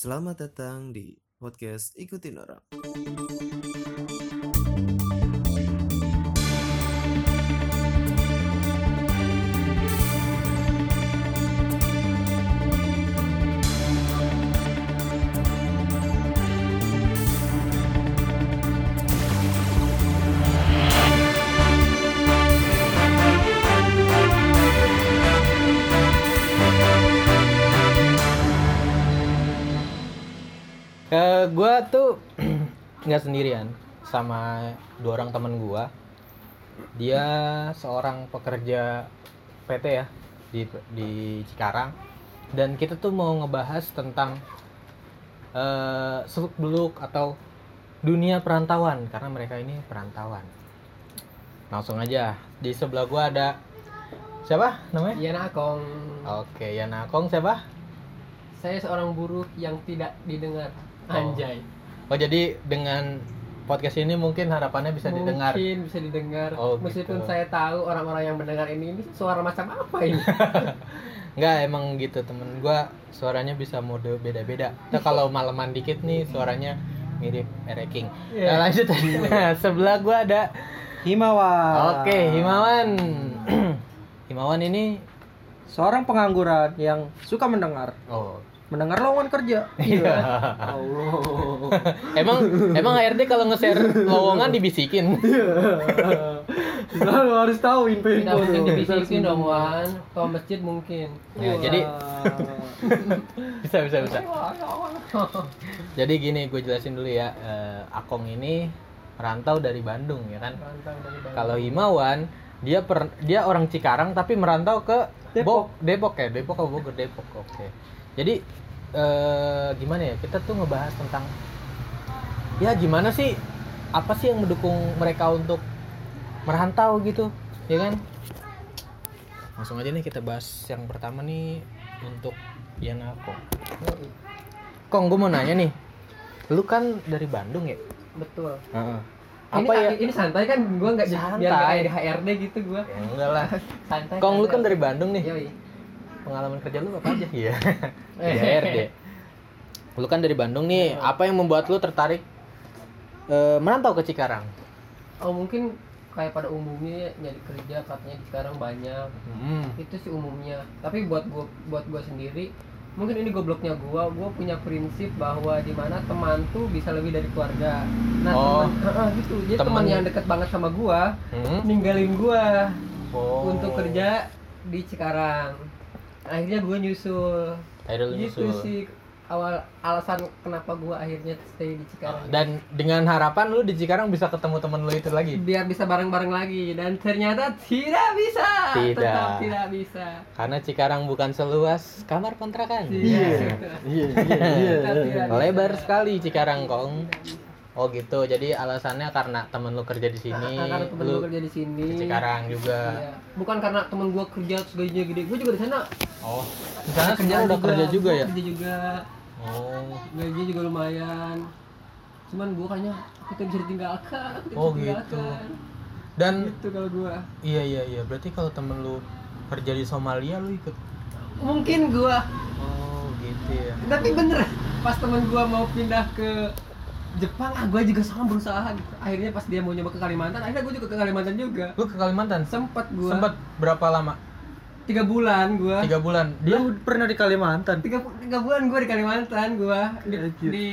Selamat datang di podcast Ikutin Orang. Eh, gua tuh nggak sendirian sama dua orang teman gua. Dia seorang pekerja PT ya di di Cikarang dan kita tuh mau ngebahas tentang eh seluk beluk atau dunia perantauan karena mereka ini perantauan. Langsung aja di sebelah gua ada siapa namanya? Iya Akong, Oke, Yana Kong siapa? saya seorang buruh yang tidak didengar. Oh. Anjay. Oh jadi dengan podcast ini mungkin harapannya bisa didengar. Mungkin bisa didengar. Oh, Meskipun gitu. saya tahu orang-orang yang mendengar ini, ini suara macam apa ini? Enggak emang gitu temen gua suaranya bisa mode beda-beda. Nah, kalau malaman dikit nih suaranya mirip Ereking. Iya. Nah, lanjut. Nah, sebelah gua ada Himawan. Oke, Himawan. Himawan ini Seorang pengangguran yang suka mendengar. oh. Mendengar lowongan kerja. Iya. Allah. emang emang HRD kalau nge-share lowongan dibisikin. Lalu harus tahu info-info. Mungkin dibisikin dong, Wan. Kalau masjid mungkin. Ya, jadi bisa bisa bisa. Jadi gini gue jelasin dulu ya. Eh, Akong ini merantau dari Bandung ya kan. Rantau dari Bandung. Kalau Himawan dia per, dia orang Cikarang tapi merantau ke Depok. Bo- Depok ya, Depok atau Bogor Depok. Oke. Jadi eh, gimana ya? Kita tuh ngebahas tentang ya gimana sih apa sih yang mendukung mereka untuk merantau gitu, ya kan? Langsung aja nih kita bahas yang pertama nih untuk Yana Kong. Kong, gue mau nanya nih. Lu kan dari Bandung ya? Betul. Heeh. Ini, Apa ya? ini santai kan gua nggak jadi- biar nggak HRD gitu gua. Ya, enggak lah. Santai. Kong lu santai. kan dari Bandung nih. Yoi. Pengalaman kerja lu apa aja? Iya. Di HRD. Lu kan dari Bandung nih. Apa yang membuat lu tertarik eh, merantau ke Cikarang? Oh mungkin kayak pada umumnya nyari kerja katanya sekarang banyak Hmm. itu sih umumnya tapi buat gua buat gua sendiri mungkin ini gobloknya gua gua punya prinsip bahwa di mana teman tuh bisa lebih dari keluarga nah Oh. teman Heeh, gitu jadi Teman- teman yang deket banget sama gua Hmm. ninggalin gua Oh. untuk kerja di Cikarang akhirnya gua nyusul Akhirnya lu gitu nyusul. sih awal alasan kenapa gua akhirnya stay di Cikarang Dan dengan harapan lu di Cikarang bisa ketemu temen lu itu lagi. biar bisa bareng-bareng lagi dan ternyata tidak bisa Tidak. tetap tidak bisa Karena Cikarang bukan seluas kamar kontrakan. Iya. Iya, iya, tidak bisa. Lebar sekali Cikarang, Kong. Oh gitu. Jadi alasannya karena temen lu kerja di sini, Nah, karena temen lu gue kerja di sini Cikarang juga. Iya. bukan karena temen gue kerja terus gajinya gede gue juga di sana Oh, di sana semua udah kerja juga ya? kerja juga Oh, gajinya juga lumayan cuman gue kayaknya tuh bisa ditinggalkan Oh, bisa gitu. dan gitu kalau gue iya iya iya. Berarti kalau temen lu kerja di Somalia lu ikut. mungkin gue Oh, gitu ya. tapi bener pas temen gue mau pindah ke Jepang ah gue juga sama berusaha gitu akhirnya pas dia mau nyoba ke Kalimantan akhirnya gue juga ke Kalimantan juga Lu ke Kalimantan? sempet gue Sempat berapa lama? tiga bulan gue Tiga bulan. Dia Dia pernah di Kalimantan. tiga, tiga bulan gue di Kalimantan gue di, di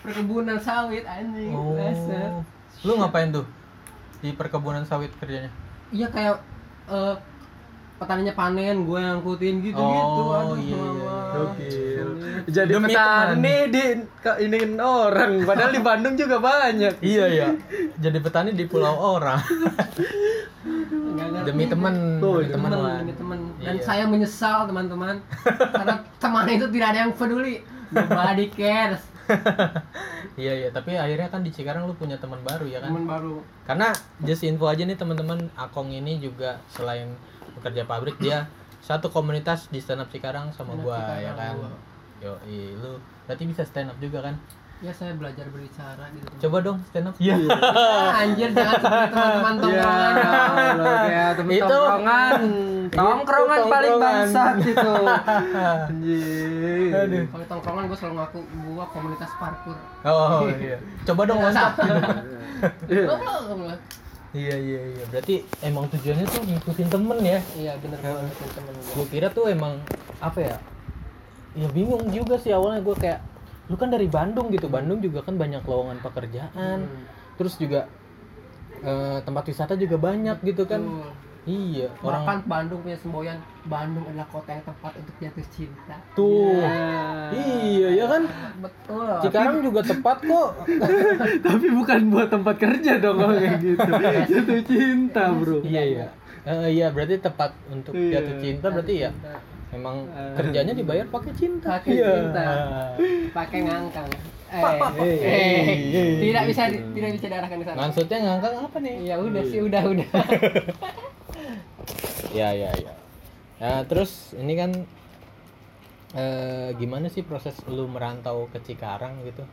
perkebunan sawit anjing. Oh. Lu ngapain tuh? Di perkebunan sawit kerjanya? iya kayak eh, petaninya panen gue yang ngikutin gitu gitu Oh, iya, iya, iya. Gokil. Jadi Demi petani di ka- iniin orang, padahal di Bandung juga banyak. Iya ya. Jadi petani di pulau orang. Demi temen, Oh, demi iya. teman demi teman dan Iya. saya menyesal teman-teman karena teman itu tidak ada yang peduli nobody cares Iya iya. Tapi akhirnya kan di Cikarang lu punya teman baru ya kan? teman baru Karena just info aja nih teman-teman, Akong ini juga selain bekerja pabrik dia satu komunitas di stand up Cikarang sama Stand up gua Cikarang, ya kan. gua. Yo, lu berarti bisa stand up juga kan? ya saya belajar berbicara gitu Coba dong stand up. Iya. Ah, anjir jangan teman-teman Ya, tongkrongan dong. Allah, kayak temen Itu- tongkrongan tongkrongan paling tongkrongan. bangsat itu Anjir. Aduh. kalau tongkrongan gue selalu ngaku gue komunitas parkur Oh iya. Coba dong WhatsApp. Goblok. Iya iya iya. Berarti emang tujuannya tuh ngikutin temen ya. iya bener banget temen gue Gue kira tuh emang apa ya? Ya bingung juga sih awalnya gue kayak lu kan dari Bandung gitu. Bandung juga kan banyak lowongan pekerjaan. Terus juga eh, tempat wisata juga banyak gitu kan. Iya, orang bahkan Bandung punya semboyan Bandung adalah kota yang tepat untuk jatuh cinta tuh. Ya. Iya, ya kan? betul Cikarang juga tepat kok. Tapi bukan buat tempat kerja dong kalau kayak gitu. Jatuh cinta, Bro. iya, iya. Eh, iya, berarti tepat untuk Iya. jatuh cinta berarti ya memang kerjanya dibayar pakai cinta. Pakai Iya. cinta. pakai ngangkang eh, eh, eh, eh, tidak bisa tidak bisa diarahkan ke sana Maksudnya ngangkang apa nih? ya udah sih udah udah Ya, ya, ya. Nah, terus ini kan eh gimana sih proses lu merantau ke Cikarang gitu?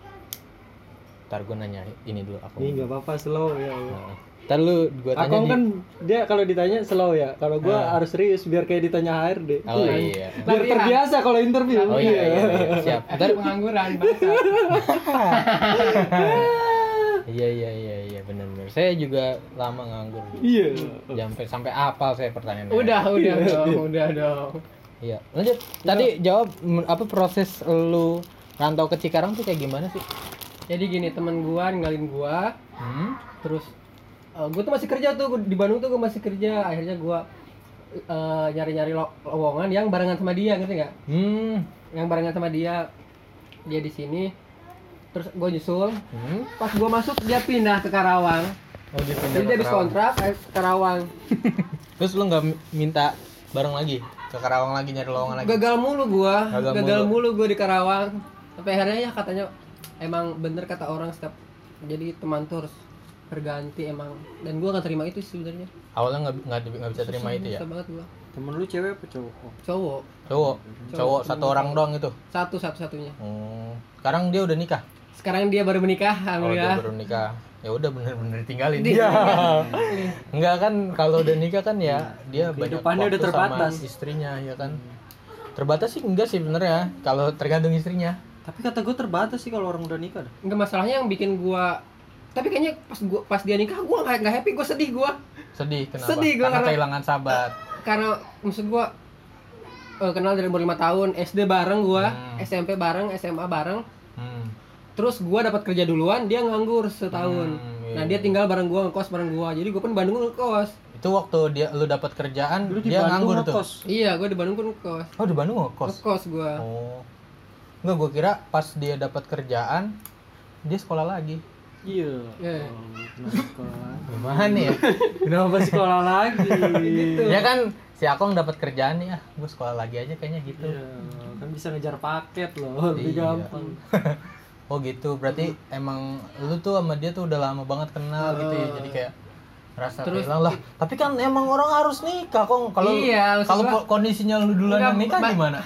Ntar gue nanya ini dulu aku. Ini nggak apa-apa slow ya. Nah, ntar lu gue tanya Aku di... kan dia kalau ditanya slow ya. Kalau gua harus serius biar kayak ditanya HRD. Oh iya. Biar Latihan. terbiasa kalau interview. Oh iya, iya, iya. siap. Ntar pengangguran Iya iya iya iya benar benar. Saya juga lama nganggur. Iya. Sampai sampai apal saya pertanyaannya. udah udah dong udah dong Iya. Lanjut. Tadi jawab apa proses lu rantau ke Cikarang tuh kayak gimana sih? jadi gini teman gua ninggalin gua Hmm? terus eh, gua tuh masih kerja tuh di Bandung tuh gua masih kerja akhirnya gua eh, nyari-nyari lo- lowongan yang barengan sama dia ngerti nggak Hmm. yang barengan sama dia dia di sini terus gue nyusul Hmm? pas gue masuk dia pindah ke Karawang Oh, dia pindah jadi dia habis Karawang. kontrak eh, ke Karawang Terus lu nggak mi- minta bareng lagi ke Karawang lagi nyari lowongan lagi? gagal mulu gue Gagal gagal, mulu, gue di Karawang sampai akhirnya ya katanya emang bener kata orang setiap jadi teman tuh harus berganti emang dan gue gak terima itu sih sebenarnya Awalnya nggak nggak nggak bisa terima itu ya? Susah banget gue Temen lu cewek apa cowok? cowok Cowok, cowok satu orang doang itu. satu satu satunya Hmm. Sekarang dia udah nikah. Sekarang dia baru menikah Oh, dia alhamdulillah baru nikah. Ya udah bener-bener tinggalin Di- dia. Enggak kan kalau udah nikah kan ya dia banyak waktu udah terbatas. sama istrinya ya kan. Terbatas sih enggak sih benernya kalau tergantung istrinya. Tapi kata gue terbatas sih kalau orang udah nikah. Enggak masalahnya yang bikin gua tapi kayaknya pas gua pas dia nikah gua nggak nggak happy gua sedih gua Sedih kenapa? Sedih gua karena karena- kehilangan sahabat. karena maksud gua eh, kenal dari umur lima tahun SD bareng gua Hmm. SMP bareng SMA bareng Hmm. Terus gua dapat kerja duluan dia nganggur setahun Hmm, iya, nah dia tinggal bareng gua ngekos bareng gua jadi gua pun Bandung ngekos Itu waktu dia lu dapat kerjaan Dulu di dia Bandung nganggur tuh. ngekos. iya gua di Bandung pun ngekos Oh, di Bandung ngekos. ngekos gua Oh. Enggak, gua kira pas dia dapat kerjaan dia sekolah lagi. Iya. Iya. Oh, sekolah? Gimana ya? Kenapa sekolah lagi? Gitu. ya kan si Akong dapat kerjaan nih ah, gue sekolah lagi aja kayaknya gitu. Iya, kan bisa ngejar paket loh, lebih Iya. gampang. Oh gitu, berarti emang lu tuh sama dia tuh udah lama banget kenal gitu ya. Jadi kayak rasa Terus- kehilangan lah. Tapi kan emang orang harus nikah kong. Kalau Iya, kalau kondisinya lu duluan yang nikah gimana?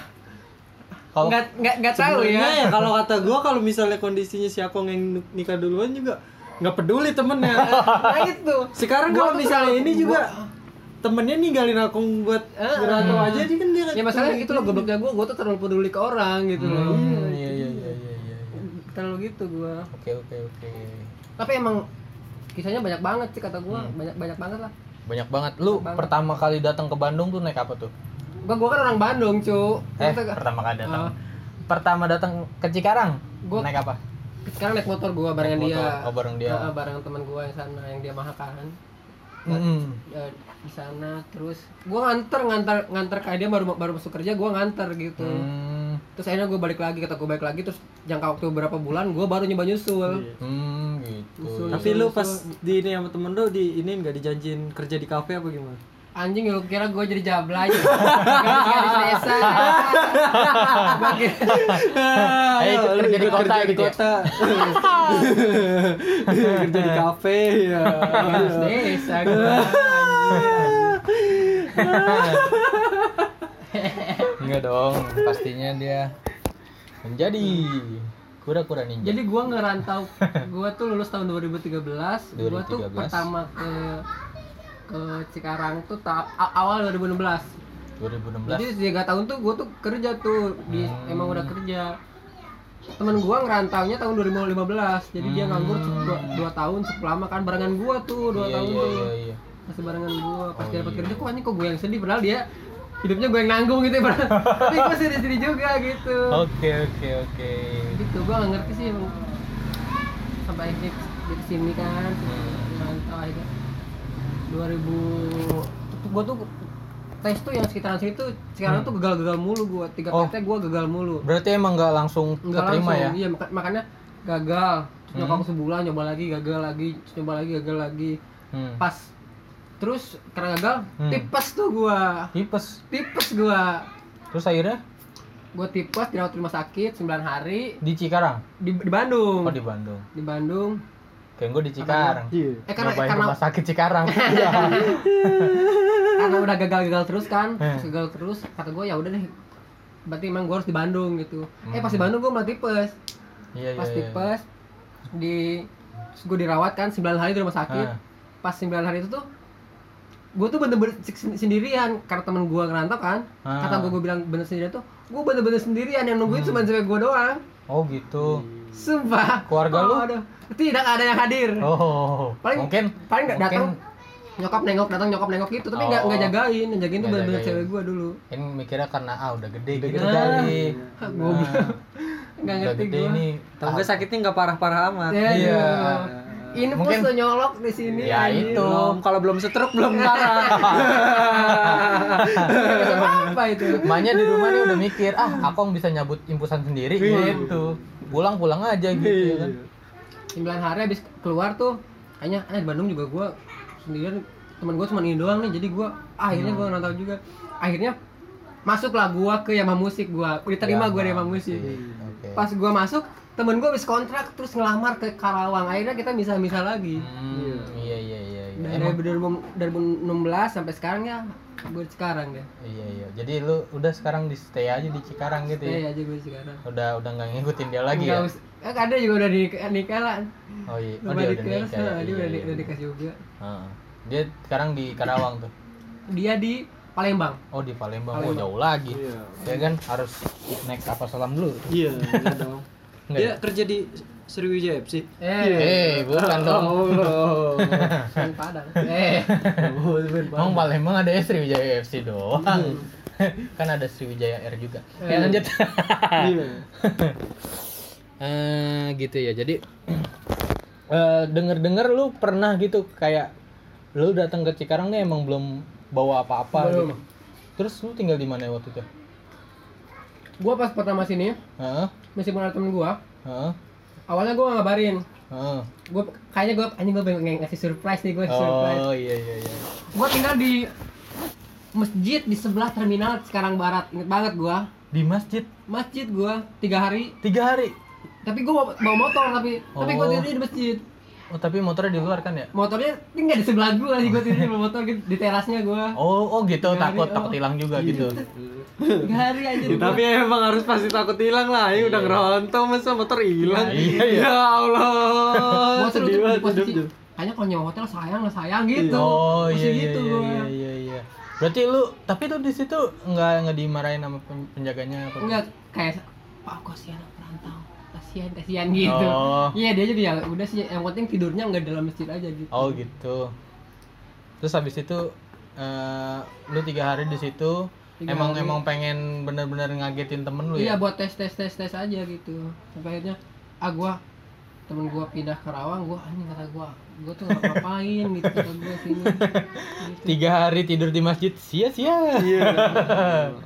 Kalau nggak nggak nggak tahu ya ya kalau kata gua kalau misalnya kondisinya si Akong yang nikah duluan juga nggak peduli temennya. nah itu Sekarang kalau misalnya ini juga temennya ninggalin Akong buat Eh, ngerantau aja dia kan dia ya masalahnya itu loh gobloknya gua gua tuh terlalu peduli ke orang gitu loh Hmm, iya iya iya iya. Terlalu gitu gua Oke oke oke. tapi emang kisahnya banyak banget sih kata gua Hmm. banyak banyak banget lah Banyak banget. Lu Banyak banget. pertama kali datang ke Bandung tuh naik apa tuh? gua gua kan orang Bandung cu Eh, pertama kali datang. Ah. Pertama datang ke Cikarang. Gua- naik apa? sekarang naik motor gua barengan Naik dia motor. Oh, bareng dia. Ah, bareng teman gua yang sana yang dia mahakan Mm-mm. Ya, di sana terus gua nganter nganter nganter kayak dia baru baru masuk kerja gua nganter gitu Hmm. terus akhirnya gua balik lagi kata gua balik lagi terus jangka waktu beberapa bulan gua baru nyoba nyusul Hmm, gitu. Usul. Tapi lu pas di ini sama temen lu di ini nggak dijanjin kerja di kafe apa gimana? Anjing lu kira gua jadi jablay gadis-gadis desa Gua kira- Ayo ikut kerja di ikut kota kerja di gitu ya? kota. kerja di kafe ya. gadis desa Enggak dong, pastinya dia menjadi kura-kura ninja. jadi gua ngerantau gua tuh lulus tahun 2013 gua tuh 2013. pertama ke ke Cikarang tuh ta- a- awal 2016 2016 jadi tiga tahun tuh gue tuh kerja tuh di Hmm. emang udah kerja. Temen gua ngerantaunya tahun 2015 jadi dia nganggur Hmm. dua, tahun cukup lama kan barengan gua tuh dua iya tahun iya tuh. iya iya. Masih barengan gua pas Oh, dia dapat iya. kerja kok anjing kok gue yang sedih padahal dia hidupnya gue yang nanggung gitu ya tapi gue sedih-sedih juga gitu. Oke oke oke. Gitu gue gak ngerti sih emang sampai akhirnya di sini kan Hmm. akhirnya 2000 gue tuh tes tuh yang sekitaran situ sekarang tuh gagal-gagal mulu gue tiga Hmm. Oh. PT gue gagal mulu. Berarti emang nggak langsung Enggak keterima langsung, ya? iya maka- makanya gagal. Hmm. nyoba sebulan nyoba lagi gagal lagi nyoba lagi gagal lagi. Hmm. pas terus karena gagal Hmm. tipes tuh gua. Tipes? Tipes gua. Terus akhirnya? Gua tipes dirawat di rumah sakit 9 hari. Di Cikarang? Di, di Bandung. Oh di Bandung. Di Bandung kayak gue di Cikarang Iya. eh karena Nyobain karena rumah sakit Cikarang Iya. karena udah gagal-gagal terus kan Hmm. terus gagal terus kata gua ya udah deh berarti emang gua harus di Bandung gitu eh pas di Hmm. Bandung gua malah tipes iya iya pas iya. tipes di terus gua dirawat kan 9 hari di rumah sakit Ah. pas 9 hari itu tuh gue tuh bener-bener sen- sendirian karena temen gue ngerantau kan Ah. kata gue gue bilang bener sendirian tuh gue bener-bener sendirian yang nungguin Hmm. cuma cewek gue doang oh gitu sumpah Keluarga oh, lu? aduh. tidak ada yang hadir oh Paling- mungkin paling nggak mungkin datang nyokap nengok datang nyokap nengok gitu tapi nggak Oh. nggak jagain yang jagain tuh bener-bener cewek gue dulu kan mikirnya karena ah udah gede Udah gitu gede. kali Ah, goblok. Ah, nggak ngerti gede gue ini Tahu gue sakitnya nggak parah-parah amat. ya, Iya. Ini Mungkin- nyolok di sini Ya, itu. Belum, kalau belum setruk belum parah. Apa itu Emaknya di rumah nih udah mikir, ah Akong bisa nyabut impusan sendiri Iya. gitu. Pulang-pulang aja gitu ya kan. 9 hari habis keluar tuh kayaknya eh di Bandung juga gua sendirian teman gua cuma ini doang nih jadi gua ah, akhirnya gua nggak tahu juga akhirnya masuklah gua ke Yamaha Musik gua diterima gua di Yamaha Musik Oke. pas gua masuk temen gua habis kontrak terus ngelamar ke Karawang akhirnya kita bisa bisa lagi Hmm, iya iya iya iya. dari Emang, 2016 sampai sekarang ya di sekarang deh iya iya. Jadi lu udah sekarang di stay aja di Cikarang gitu stay ya. aja di sekarang Udah udah nggak ngikutin dia lagi Nggak ya. us- eh, ada juga udah nikah, nikah lah Oh iya. Oh, Udah dia udah nikah. ya? dia Iya, udah, iya, udah iya. nikah juga Heeh. Dia sekarang di Karawang tuh. dia di Palembang Oh di Palembang. Oh Palembang. jauh lagi. Iya. Ya kan harus naik kapal selam dulu. Iya, iya dong. Enggak Dia ya? kerja di Sriwijaya FC. eh Eh, bukan dong. Allah. Kan Padang. Eh, Oh, Emang. Palembang ada ya Sriwijaya FC doang. kan ada Sriwijaya Air juga. Eh. Ya lanjut. Iya. Eh gitu ya. Jadi eh denger-denger lu pernah gitu kayak lu datang ke Cikarang nih emang belum bawa apa-apa gitu. Terus lu tinggal di mana waktu itu? gua pas pertama sini, Heeh. Meskipun ada temen gua, Heeh. awalnya gua nggak ngabarin. Heeh. Gua kayaknya gua anjing gua pengen ngasih surprise nih gua surprise. Oh iya iya iya. Gua tinggal di masjid di sebelah terminal Cikarang Barat. Ingat banget gua. Di masjid Masjid gua tiga hari. tiga hari. Tapi gua bawa motor tapi tapi gua Oh. tidur di masjid. Oh tapi motornya di luar kan ya? Motornya tinggal di sebelah gua sih gua tidur di motor gitu, di terasnya gua. Oh oh gitu Tiga hari, takut oh. takut hilang juga gitu. Tiga hari aja. Ya, tapi emang harus pasti takut hilang lah. Ini udah Iya. ngerontong masa motor hilang. Iya, iya. Ya Allah. tuh Sedih di banget posisi tuh. kayaknya kalau nyewa hotel sayang lah sayang gitu. Oh Posisi iya iya gitu iya, iya iya iya. Berarti lu tapi lu di situ nggak nggak dimarahin sama pen- penjaganya apa? enggak kayak pak kasihan perantau kasihan kasihan gitu Oh. iya dia jadi ya udah sih yang penting tidurnya nggak dalam masjid aja gitu Oh gitu. Terus habis itu eh lu tiga hari di situ Tiga emang hari. emang pengen bener-bener ngagetin temen lu iya ya? buat tes tes tes tes aja gitu sampai akhirnya ah gua temen gua pindah ke Rawang gua anjing kata gua gua tuh ngapain gitu kata gua sini gitu. Tiga hari tidur di masjid sia-sia. Iya.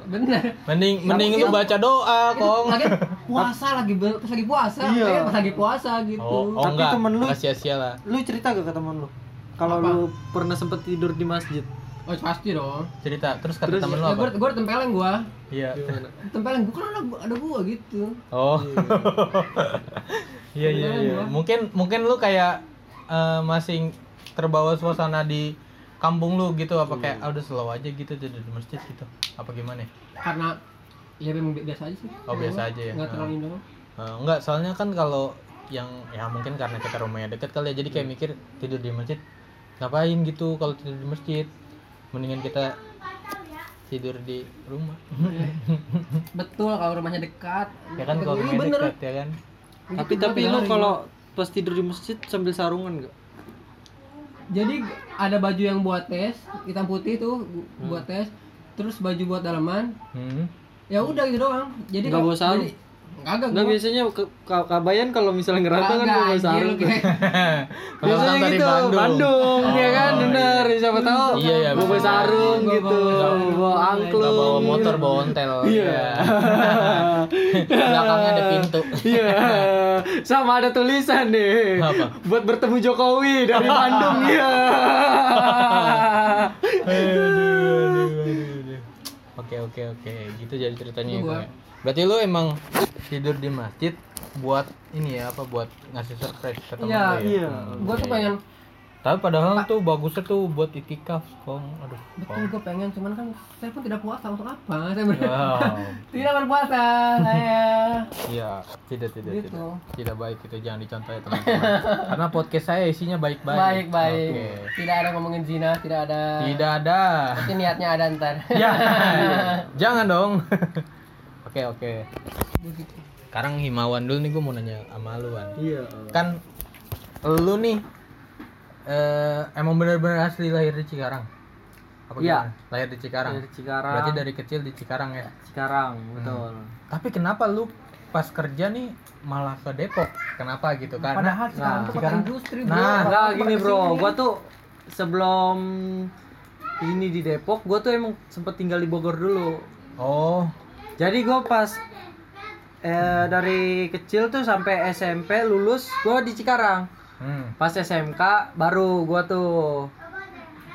bener Mending mending lu baca doa kong. lagi puasa lagi pas lagi puasa Iya. kayak pas lagi puasa gitu Oh, oh Tapi enggak, temen lu- enggak sia-sia lah. Lu cerita gak ke teman lu? Kalau lu pernah sempet tidur di masjid. oh pasti dong Cerita. Terus kata Terus temen lu ya, apa? gua tempelin gua Iya. Gimana? tempelin gua kan ada ada gua gitu Oh. Iya iya iya. Mungkin mungkin lu kayak eh, masih terbawa suasana di kampung lu gitu apa kayak ah, udah slow aja gitu tidur di masjid gitu. Apa gimana? ya? karena ya memang bi- biasa aja sih. Oh, biasa aja ya? nggak terlalu indah Eh, enggak, soalnya kan kalau yang ya mungkin karena kita rumahnya deket kali ya jadi kayak mikir tidur di masjid ngapain gitu kalau tidur di masjid? Mendingan kita tidur di rumah. Betul kalau rumahnya dekat. Ya kan kalau Iya, rumahnya bener. dekat ya kan? Tapi Itu tapi gua lu kalau pas tidur di masjid sambil sarungan enggak? jadi ada baju yang buat tes hitam putih tuh gu- buat tes terus baju buat dalaman hmm. ya udah gitu doang jadi Nggak bawa sarung? jadi- kagak Enggak gua. biasanya ke, ka- kabayan kalau misalnya ngerantau kan bawa sarung. Kalau Biasanya gitu, Bandung. Bandung, ya kan, Oh, bener. Siapa tahu Iya, iya, bawa sarung Bawa- gitu, bawa- bawa Nggak angklung. bawa motor bawa ontel Iya. belakangnya ada pintu Iya. Sama ada tulisan nih. Apa? Buat bertemu Jokowi dari Bandung ya. Oke oke oke, gitu jadi ceritanya gua. ya. Berarti lu emang tidur di masjid buat ini ya apa buat ngasih surprise ke teman Iya, lu ya? iya. Hmm, gua tuh iya. pengen Tapi padahal tuh bagusnya tuh buat itikaf, Kong. Aduh. betul gua pengen cuman kan saya pun tidak puasa untuk apa saya ber- Wow. tidak berpuasa saya Iya, tidak tidak Gitu. tidak. Tidak baik itu jangan dicontoh ya teman-teman. Karena podcast saya isinya baik-baik. baik baik Oke. tidak ada ngomongin zina tidak ada Tidak ada. tapi niatnya ada ntar ya. Jangan dong. Oke, oke. Sekarang himawan dulu nih gue mau nanya sama lu Wan. Iya. Kan lu nih eh emang benar-benar asli lahir di Cikarang. Apa Iya. gimana? Lahir di Cikarang. Dari Cikarang. Berarti dari kecil di Cikarang ya. Cikarang, betul. Tapi kenapa lu pas kerja nih malah ke Depok? Kenapa gitu? Karena padahal tuh kota Cikarang- industri Nah, bro. Enggak Tempat gini bro, ke sini. gua tuh sebelum ini di Depok, gua tuh emang sempet tinggal di Bogor dulu. oh, Jadi gua pas eh, dari kecil tuh sampai SMP lulus, gua di Cikarang. Hmm, Pas SMK baru gua tuh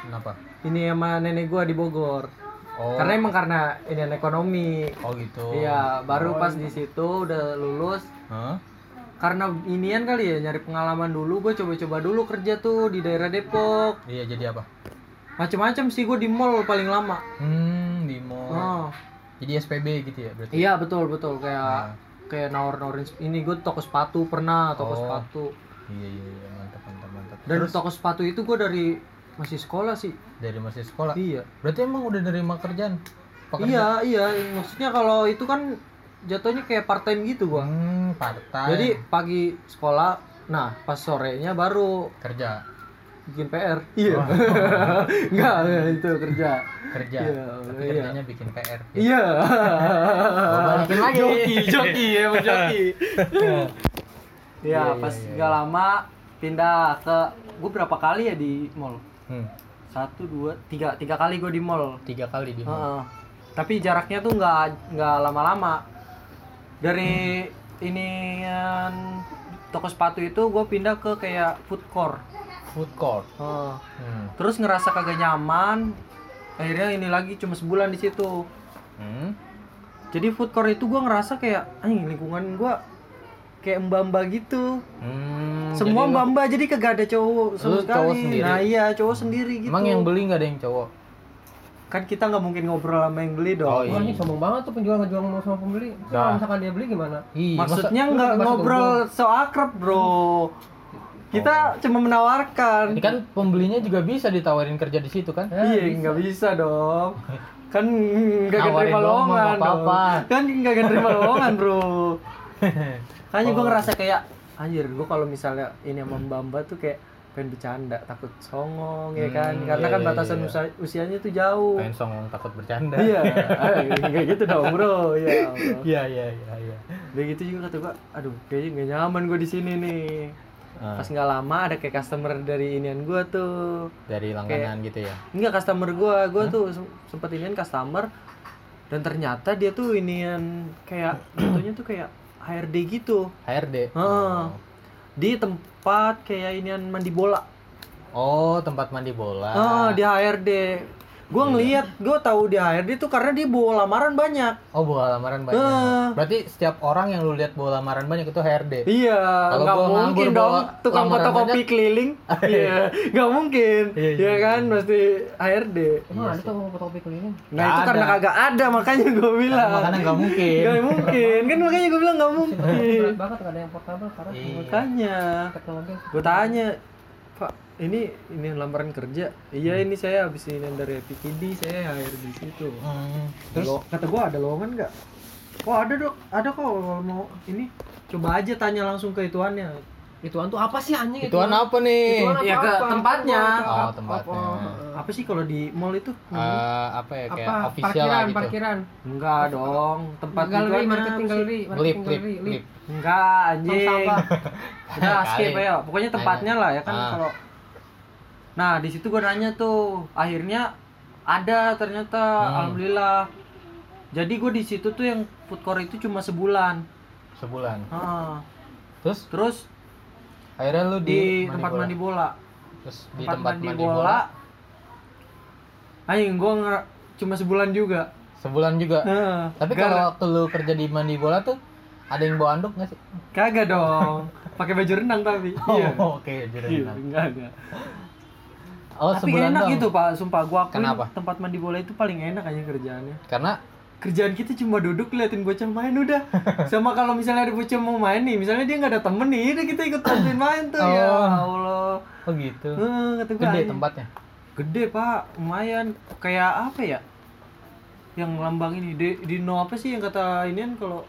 kenapa? ini sama nenek gua di Bogor. Oh, Karena emang karena ini ekonomi. oh gitu. Iya, baru pas di situ udah lulus Hah? karena inian kali ya nyari pengalaman dulu gue coba-coba dulu kerja tuh di daerah Depok Iya jadi apa? macem-macem sih gue di mall paling lama Hmm, di mall. oh. Jadi SPB gitu ya berarti? iya betul betul kayak Nah. kayak nawar-nawarin ini gue toko sepatu pernah toko Oh. sepatu Iya iya iya mantap mantap mantap. dan toko sepatu itu gue dari masih sekolah sih Dari masih sekolah. iya Berarti emang udah nerima kerjaan? iya iya maksudnya kalau itu kan jatuhnya kayak part time gitu gua Hmm, part time. jadi pagi sekolah nah pas sorenya baru kerja. bikin PR iya enggak itu kerja Kerja. Iya, Tapi iya. kerjanya bikin PR. iya balikin lagi. joki joki emang joki Iya, iya, pas iya, nggak lama pindah ke gue berapa kali ya di mall? Hmm, Satu, dua, tiga, tiga kali gue di mall. tiga kali di mall. Heeh. Tapi jaraknya tuh nggak nggak lama-lama. Dari ini toko sepatu itu gue pindah ke kayak food court. Food court. Heeh. Hmm. Terus ngerasa kagak nyaman. Akhirnya ini lagi cuma sebulan di situ. Hmm. Jadi food court itu gue ngerasa kayak, anjing lingkungan gue kayak mbak-mbak gitu. Hmm, Semua mbak-mbak jadi kagak ada cowok sama sekali. cowok sendiri? Nah iya cowok sendiri gitu. Emang yang beli nggak ada yang cowok? kan kita nggak mungkin ngobrol sama yang beli dong. Oh, Wah, iya. ini sombong banget tuh penjual ngejual mau sama pembeli. Dah. Kalau misalkan dia beli gimana? Ih, Maksudnya masa- nggak ngobrol so akrab bro. Kita cuma menawarkan. Ini kan pembelinya juga bisa ditawarin kerja di situ kan? iya nggak bisa dong. Kan nggak terima lowongan dong. Kan nggak terima lowongan bro. Hanya gue ngerasa kayak anjir gue kalau misalnya ini sama mbak tuh kayak pengen bercanda takut songong ya kan Hmm, karena iya, kan iya, batasan iya. usia- usianya tuh jauh Pengen songong takut bercanda. iya kayak gitu dong bro ya Allah. Iya iya iya iya. Udah gitu juga kata gua, aduh kayaknya nggak nyaman gua di sini nih. Ah, Pas nggak lama ada kayak customer dari inian gua tuh. dari langganan gitu ya. Enggak customer gua, gua tuh sem- sempet inian customer dan ternyata dia tuh inian kayak jatuhnya tuh kayak HRD gitu. HRD. Heeh. Di tempat kayak inian mandi bola. Oh, tempat mandi bola. Ah, di HRD. Gua ngeliat, gua tahu di HRD tuh karena dia bawa lamaran banyak. Oh, bawa lamaran banyak. Ah. Berarti setiap orang yang lu lihat bawa lamaran banyak itu HRD. Iya, nggak mungkin dong tukang fotokopi keliling. Iya, nggak mungkin. Iya, Iya iya, kan, pasti HRD. Emang ada tuh fotokopi keliling? Nah itu ada. karena kagak ada makanya gue bilang. makanya nggak mungkin. Nggak mungkin, kan makanya gue bilang nggak mungkin. Banget ada yang portable. Iya. makanya, gue tanya, pak. Ini ini lamaran kerja. Iya ini saya habis ini dari PKD saya hire di situ. Hmm. terus? Terus kata gua ada lowongan nggak? Oh ada dok. Ada kok kalau mau ini. Coba aja tanya langsung ke ituannya Ituan tuh apa sih anjing ituan apa nih? Ituan Ya, ke apa-apa, tempatnya. apa-apa, Oh, apa- tempatnya. apa- apa sih kalau di mall itu Eh, apa ya kayak apa official parkiran gitu. parkiran enggak dong tempat galeri marketing apa sih? galeri Lip, marketing lip, galeri lip enggak anjing udah skip ya pokoknya tempatnya lah ya kan Ah. kalau nah di situ gua nanya tuh akhirnya ada ternyata Hmm. alhamdulillah jadi gue di situ tuh yang food court itu cuma sebulan Sebulan. Ah. Terus terus akhirnya lu di, di, tempat bola. mandi bola Terus di tempat, tempat mandi, mandi bola, bola anjing gue cuma sebulan juga sebulan juga. Heeh. Tapi kalau waktu lu kerja di mandi bola tuh ada yang bawa anduk nggak sih? kagak dong pakai baju renang tapi iya Oh, oke, jadi Iya, renang. enggak enggak Oh, tapi sebulan enak doang. gitu pak sumpah gua Kenapa? tempat mandi bola itu paling enak aja kerjaannya Karena kerjaan kita cuma duduk liatin bocah main udah sama kalau misalnya ada bocah mau main nih misalnya dia nggak ada temen nih udah kita ikut bantuin main tuh ya Oh. Allah oh gitu. Kata gua, Gede tempatnya. gede pak lumayan kayak apa ya yang lambang ini di dino apa sih yang kata ini kan kalau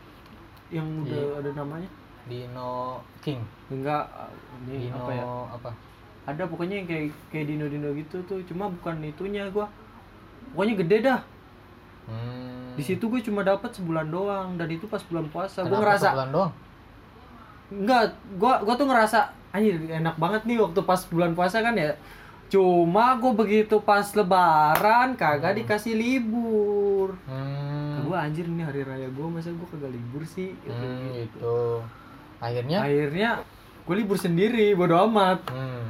yang udah Iya. ada namanya Dino King. enggak ini Dino apa ya apa? ada pokoknya yang kayak kayak dino dino gitu tuh cuma bukan itunya gua pokoknya gede dah Hmm. Di situ gue cuma dapat sebulan doang dan itu pas bulan puasa gue ngerasa sebulan doang? enggak gua gua tuh ngerasa anjir enak banget nih waktu pas bulan puasa kan ya cuma gue begitu pas lebaran kagak dikasih libur Hmm. gue anjir ini hari raya gue masa gue kagak libur sih Gitu. Hmm, gitu. Akhirnya akhirnya gue libur sendiri bodo amat hmm.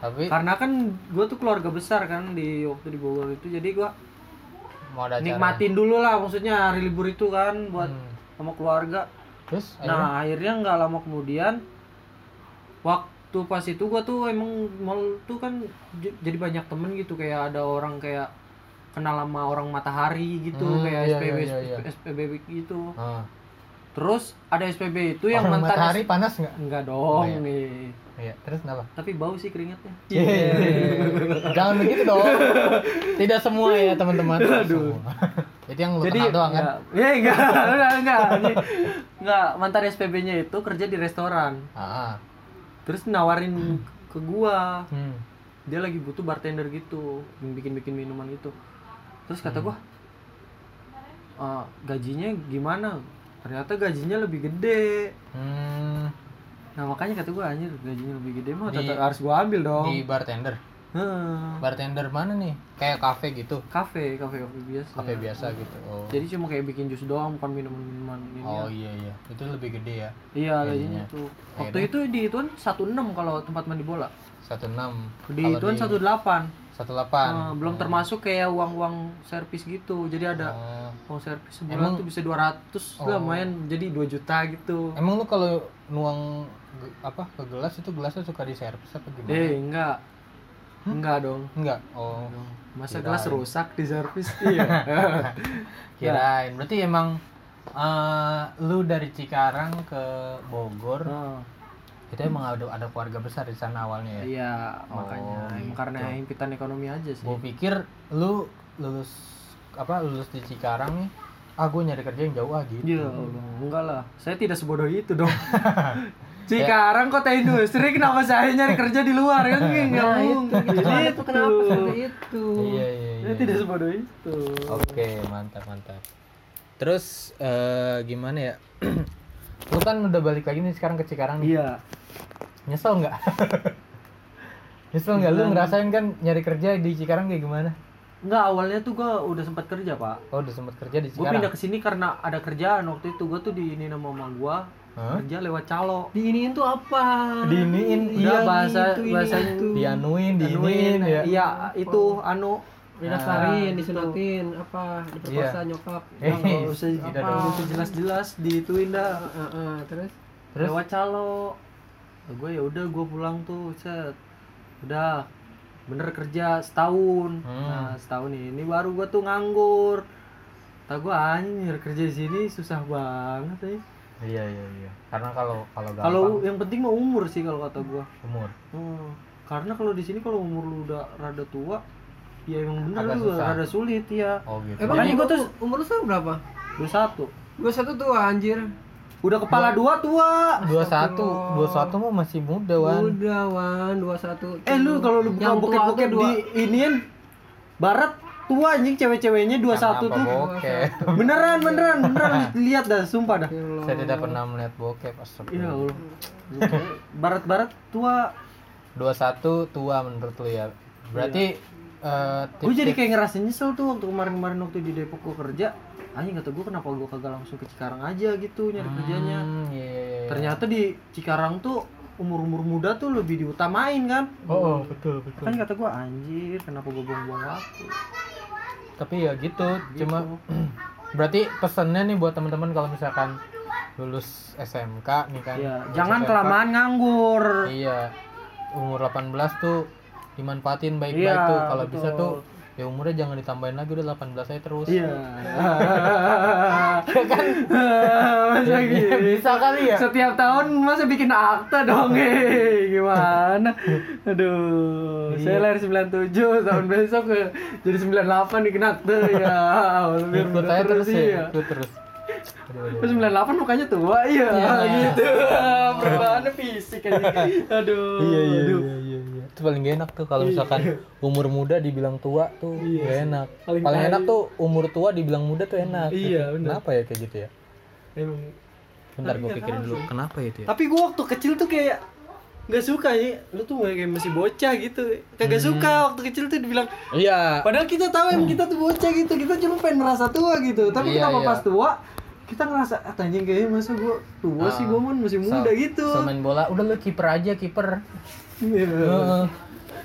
Tapi karena kan gue tuh keluarga besar kan di waktu di Bogor itu jadi gue mau ada nikmatin dulu lah maksudnya hari libur itu kan buat Hmm. sama keluarga Terus Nah akhirnya nggak lama kemudian waktu pas itu gua tuh emang mall tuh kan jadi banyak temen gitu kayak ada orang kayak kenal sama orang matahari gitu Hmm, kayak iya, SPB iya, iya. SPB gitu. Ah. Terus ada SPB itu yang Orang mantan matahari panas nggak? enggak dong Oh, iya. nih. Iya, terus kenapa? Tapi bau sih keringatnya. Jangan begitu dong. Tidak semua ya teman-teman. Aduh. Itu yang lu Jadi kenal doang kan? enggak, ya enggak, enggak, enggak, enggak. Mantan SPB-nya itu kerja di restoran. Ah. Terus nawarin ke gua. Hmm. dia lagi butuh bartender gitu bikin-bikin minuman itu terus kata gua "Eh, gajinya gimana ternyata gajinya lebih gede Hmm. Nah makanya kata gua anjir gajinya lebih gede mah Di- tetap harus gua ambil dong Di bartender. Heeh. Bartender mana nih? Kayak kafe gitu. kafe kafe kafe biasa Kafe biasa gitu. Oh. jadi cuma kayak bikin jus doang bukan minuman minuman ini Oh iya iya. Itu lebih gede ya. iya gajinya. tuh waktu itu di ituan 16 kalau tempat mandi bola 16. di ituan 18 18. Nah, belum termasuk kayak uang-uang servis gitu jadi ada Oh. uang servis sebulan Emang- tuh bisa 200 lah Oh. main jadi 2 juta gitu Emang lu kalau nuang ge- apa ke gelas itu gelasnya suka diservis apa gimana? eh enggak enggak dong Enggak. Oh. masa Kirain. gelas rusak di servis iya Kirain. Berarti emang eh, lu dari Cikarang ke Bogor Nah, itu emang ada ada keluarga besar di sana awalnya ya. iya Oh, makanya gitu. karena impitan ekonomi aja sih Gue pikir lu lulus apa lulus di Cikarang nih, ah gue nyari kerja yang jauh ah gitu. Iya Allah, enggak lah. Saya tidak sebodoh itu dong. Cikarang kota industri kenapa saya nyari kerja di luar kan enggak Nah, itu, mungkin. itu, itu kenapa seperti itu Iya iya iya. Saya tidak sebodoh itu. Oke mantap mantap. Terus eh, gimana ya? lu kan udah balik lagi nih sekarang ke Cikarang nih. Iya. Nyesel nggak? Nyesel nggak lu ngerasain kan nyari kerja di Cikarang kayak gimana? Enggak, awalnya tuh gua udah sempat kerja, Pak. Oh udah sempet kerja di Gue Cikarang. pindah ke sini karena ada kerjaan waktu itu. Gue tuh di ini nama mama gua Hah? kerja lewat calo. diiniin tuh apa Diiniin, Iya, iya bahasa itu, ini, bahasanya itu. Dianuin, Anuin, diinin ya. Iya, itu anu didaftarin Nah, disunatin apa diperkosa nyokap Eh, nggak usah tidak apa usah jelas-jelas diituin dah. Heeh, heeh, terus Terus? lewat calo gue ya udah gue pulang tuh set udah bener kerja setahun Hmm. nah setahun ini baru gue tuh nganggur tak gue anjir kerja di sini susah banget sih Iya iya iya. Karena kalau kalau gampang kalau yang penting mah umur sih kalau kata gue umur. hmm. karena kalau di sini kalau umur lu udah rada tua ya emang bener Agak lu susah. rada sulit ya oh gitu Emang umur, gua tuh- umur lu sekarang berapa? 21 Gua satu tua anjir. Udah kepala dua tua. dua satu dua satu mah masih muda wan. Udah Wan, 21. eh lu kalau lu buka tuh dua- di inian barat tua anjing cewek-ceweknya 21 Kenapa tuh. bokep? Beneran beneran beneran. Lihat dah sumpah dah. Saya tidak pernah melihat bokep ya astagfirullah Allah. Barat-barat tua. Dua satu tua menurut lu ya. Berarti eh, gue jadi kayak ngerasa nyesel tuh waktu kemarin-kemarin waktu di Depok gue kerja anjing kata gue kenapa gue kagak langsung ke Cikarang aja gitu nyari kerjanya Hmm, iya, iya. ternyata di Cikarang tuh umur-umur muda tuh lebih diutamain kan? Oh, oh, betul betul. Kan kata gue anjir kenapa gue buang-buang waktu? Tapi ya gitu, cuma berarti pesannya nih buat teman-teman kalau misalkan lulus SMK nih kan. Ya lulus jangan SMK, kelamaan nganggur. Iya umur 18 tuh dimanfaatin baik-baik Iya, tuh. Kalau bisa tuh ya umurnya jangan ditambahin lagi udah 18 aja terus iya kan masa gitu bisa kali ya setiap tahun masa bikin akta dong eh gimana aduh Iya. saya lahir 97 tahun besok ke jadi 98 bikin akta ya ikut udah aja terus ya iya. ikut terus Aduh, aduh. Terus 98 mukanya tua iya, Iya. gitu. Perubahannya fisik aja. Aduh. iya iya aduh. iya iya iya. Itu paling gak enak tuh. Kalau misalkan umur muda dibilang tua tuh gak enak. Paling paling, enak tuh umur tua dibilang muda tuh enak. Iya, bener. kenapa ya kayak gitu ya? Emang. bentar gue nggak pikirin dulu sih. kenapa itu ya? Tapi gua waktu kecil tuh kayak nggak suka ya. Lu tuh kayak masih bocah gitu. Kagak suka waktu kecil tuh dibilang iya. Padahal kita tahu emang kita tuh bocah gitu. Kita cuma pengen merasa tua gitu. Tapi Iya, kenapa iya. pas tua kita ngerasa ah anjing kayaknya masa gua tua Ah. sih gua kan masih muda So- gitu. so main bola. Udah lu kiper aja kiper Iya. Heeh.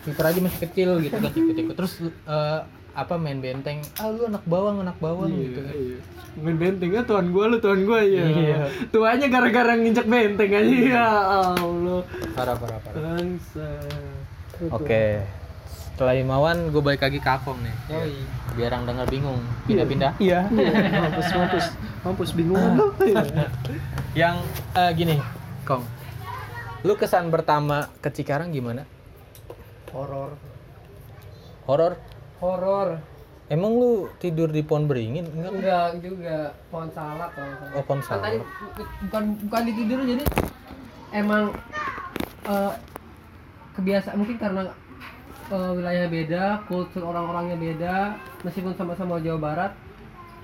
kiper aja masih kecil gitu kan ikut-ikut terus eh, apa main benteng ah lu anak bawang anak bawang gitu kan Iya. Main benteng ya tuan gua lu tuan gua ya. Iya. Tuanya gara-gara nginjek benteng aja ya Allah. parah parah parah Bangsa. oke setelah Imawan gue balik lagi ke Akong nih biar orang denger bingung pindah-pindah Iya. Mampus mampus. Mampus bingung. Iya. yang eh, gini Kong lu kesan pertama ke Cikarang gimana? Horor. horor? Horor. emang lu tidur di pohon beringin? Enggak. Enggak juga. Pohon salak kalau oh pohon Kan tadi salak bukan bukan ditidur jadi emang eh, kebiasaan mungkin karena eh, wilayah beda, kultur orang-orangnya beda, meskipun sama-sama Jawa Barat,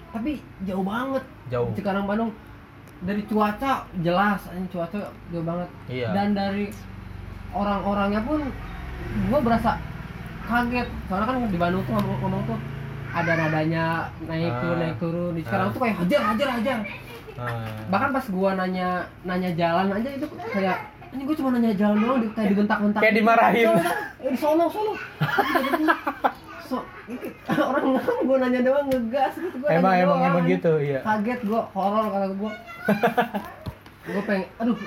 tapi jauh banget. jauh. Cikarang Bandung dari cuaca jelas, ini cuaca jauh banget. iya Dan dari orang-orangnya pun gua berasa kaget soalnya kan di Bandung tuh ngomong, ngomong tuh ada nadanya naik turun Ah. naik turun di sekarang Ah. tuh kayak hajar hajar hajar Ah. bahkan pas gua nanya nanya jalan aja itu kayak ini gua cuma nanya jalan doang kayak dibentak-bentak Kayak dimarahin. eh, di sono sono orang gua nanya doang ngegas. Gitu gua emang nanya emang doang, emang gitu iya. Kaget gua horor kata gua. Gua pengen aduh.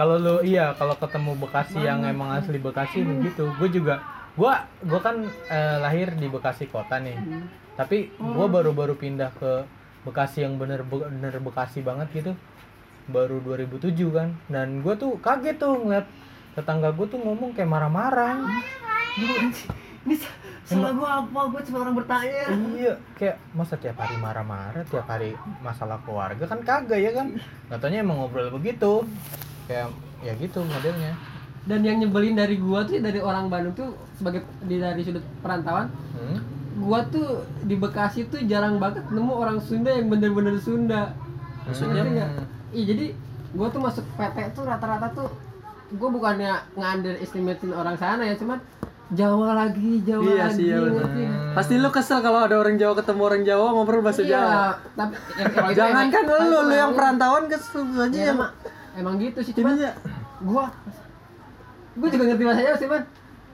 Kalau lu iya kalau ketemu Bekasi yang emang asli Bekasi begitu gue juga gua gua kan eh, lahir di Bekasi kota nih. Tapi gua baru-baru pindah ke Bekasi yang bener-bener Bekasi banget gitu. Baru 2007 kan. Dan gua tuh kaget tuh ngeliat tetangga gue tuh ngomong kayak marah-marah Gua, ini sa- salah gua apa? Gua cuma orang bertanya. Iya kayak masa tiap hari marah-marah tiap hari masalah keluarga kan kagak ya kan? Katanya emang ngobrol begitu. Kayak ya gitu modelnya. Dan yang nyebelin dari gua tuh dari orang Bandung tuh sebagai di dari sudut perantauan hmm? gua tuh di Bekasi tuh jarang banget nemu orang Sunda yang bener-bener Sunda. Maksudnya? Nggak? Iya jadi gua tuh masuk PT tuh rata-rata tuh gua bukannya nge-underestimatein orang sana ya cuman Jawa lagi Jawa Iya lagi sih, iya? Pasti lu kesel kalau ada orang Jawa ketemu orang Jawa ngobrol bahasa Iya, Jawa. tapi ya, kalau itu Jangan emang- kan lu, lu yang perantauan kesel aja ya, yang emang, emang gitu sih cuman ininya. gua gua juga ngerti bahasa Jawa sih man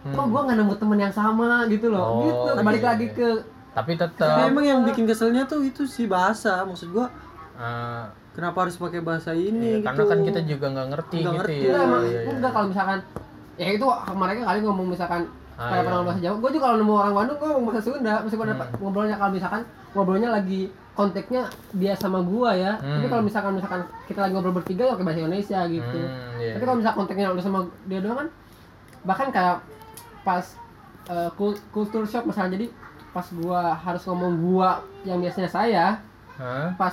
kok gua nggak nemu temen yang sama gitu loh Oh, gitu balik iya, lagi iya. ke tapi Tapi tetap emang yang bikin keselnya tuh itu sih bahasa. Maksud gua eh, kenapa harus pakai bahasa iya, ini karena gitu. kan kita juga nggak ngerti Nggak gitu ngerti. ya Enggak, emang Iya, iya. enggak kalau misalkan ya itu mereka kali ngomong misalkan Ah, kayak iya. pernah bahasa Jawa gue juga kalau nemu orang Bandung gue ngomong bahasa Sunda meskipun Hmm. ngobrolnya kalau misalkan ngobrolnya lagi konteksnya dia sama gua ya tapi Hmm. kalau misalkan misalkan kita lagi ngobrol bertiga ya pakai bahasa Indonesia gitu Hmm, iya. tapi kalau misalkan konteksnya lu sama dia doang kan bahkan kayak pas eh, kul- kultur shock misalnya jadi pas gua harus ngomong gua yang biasanya saya Hah? pas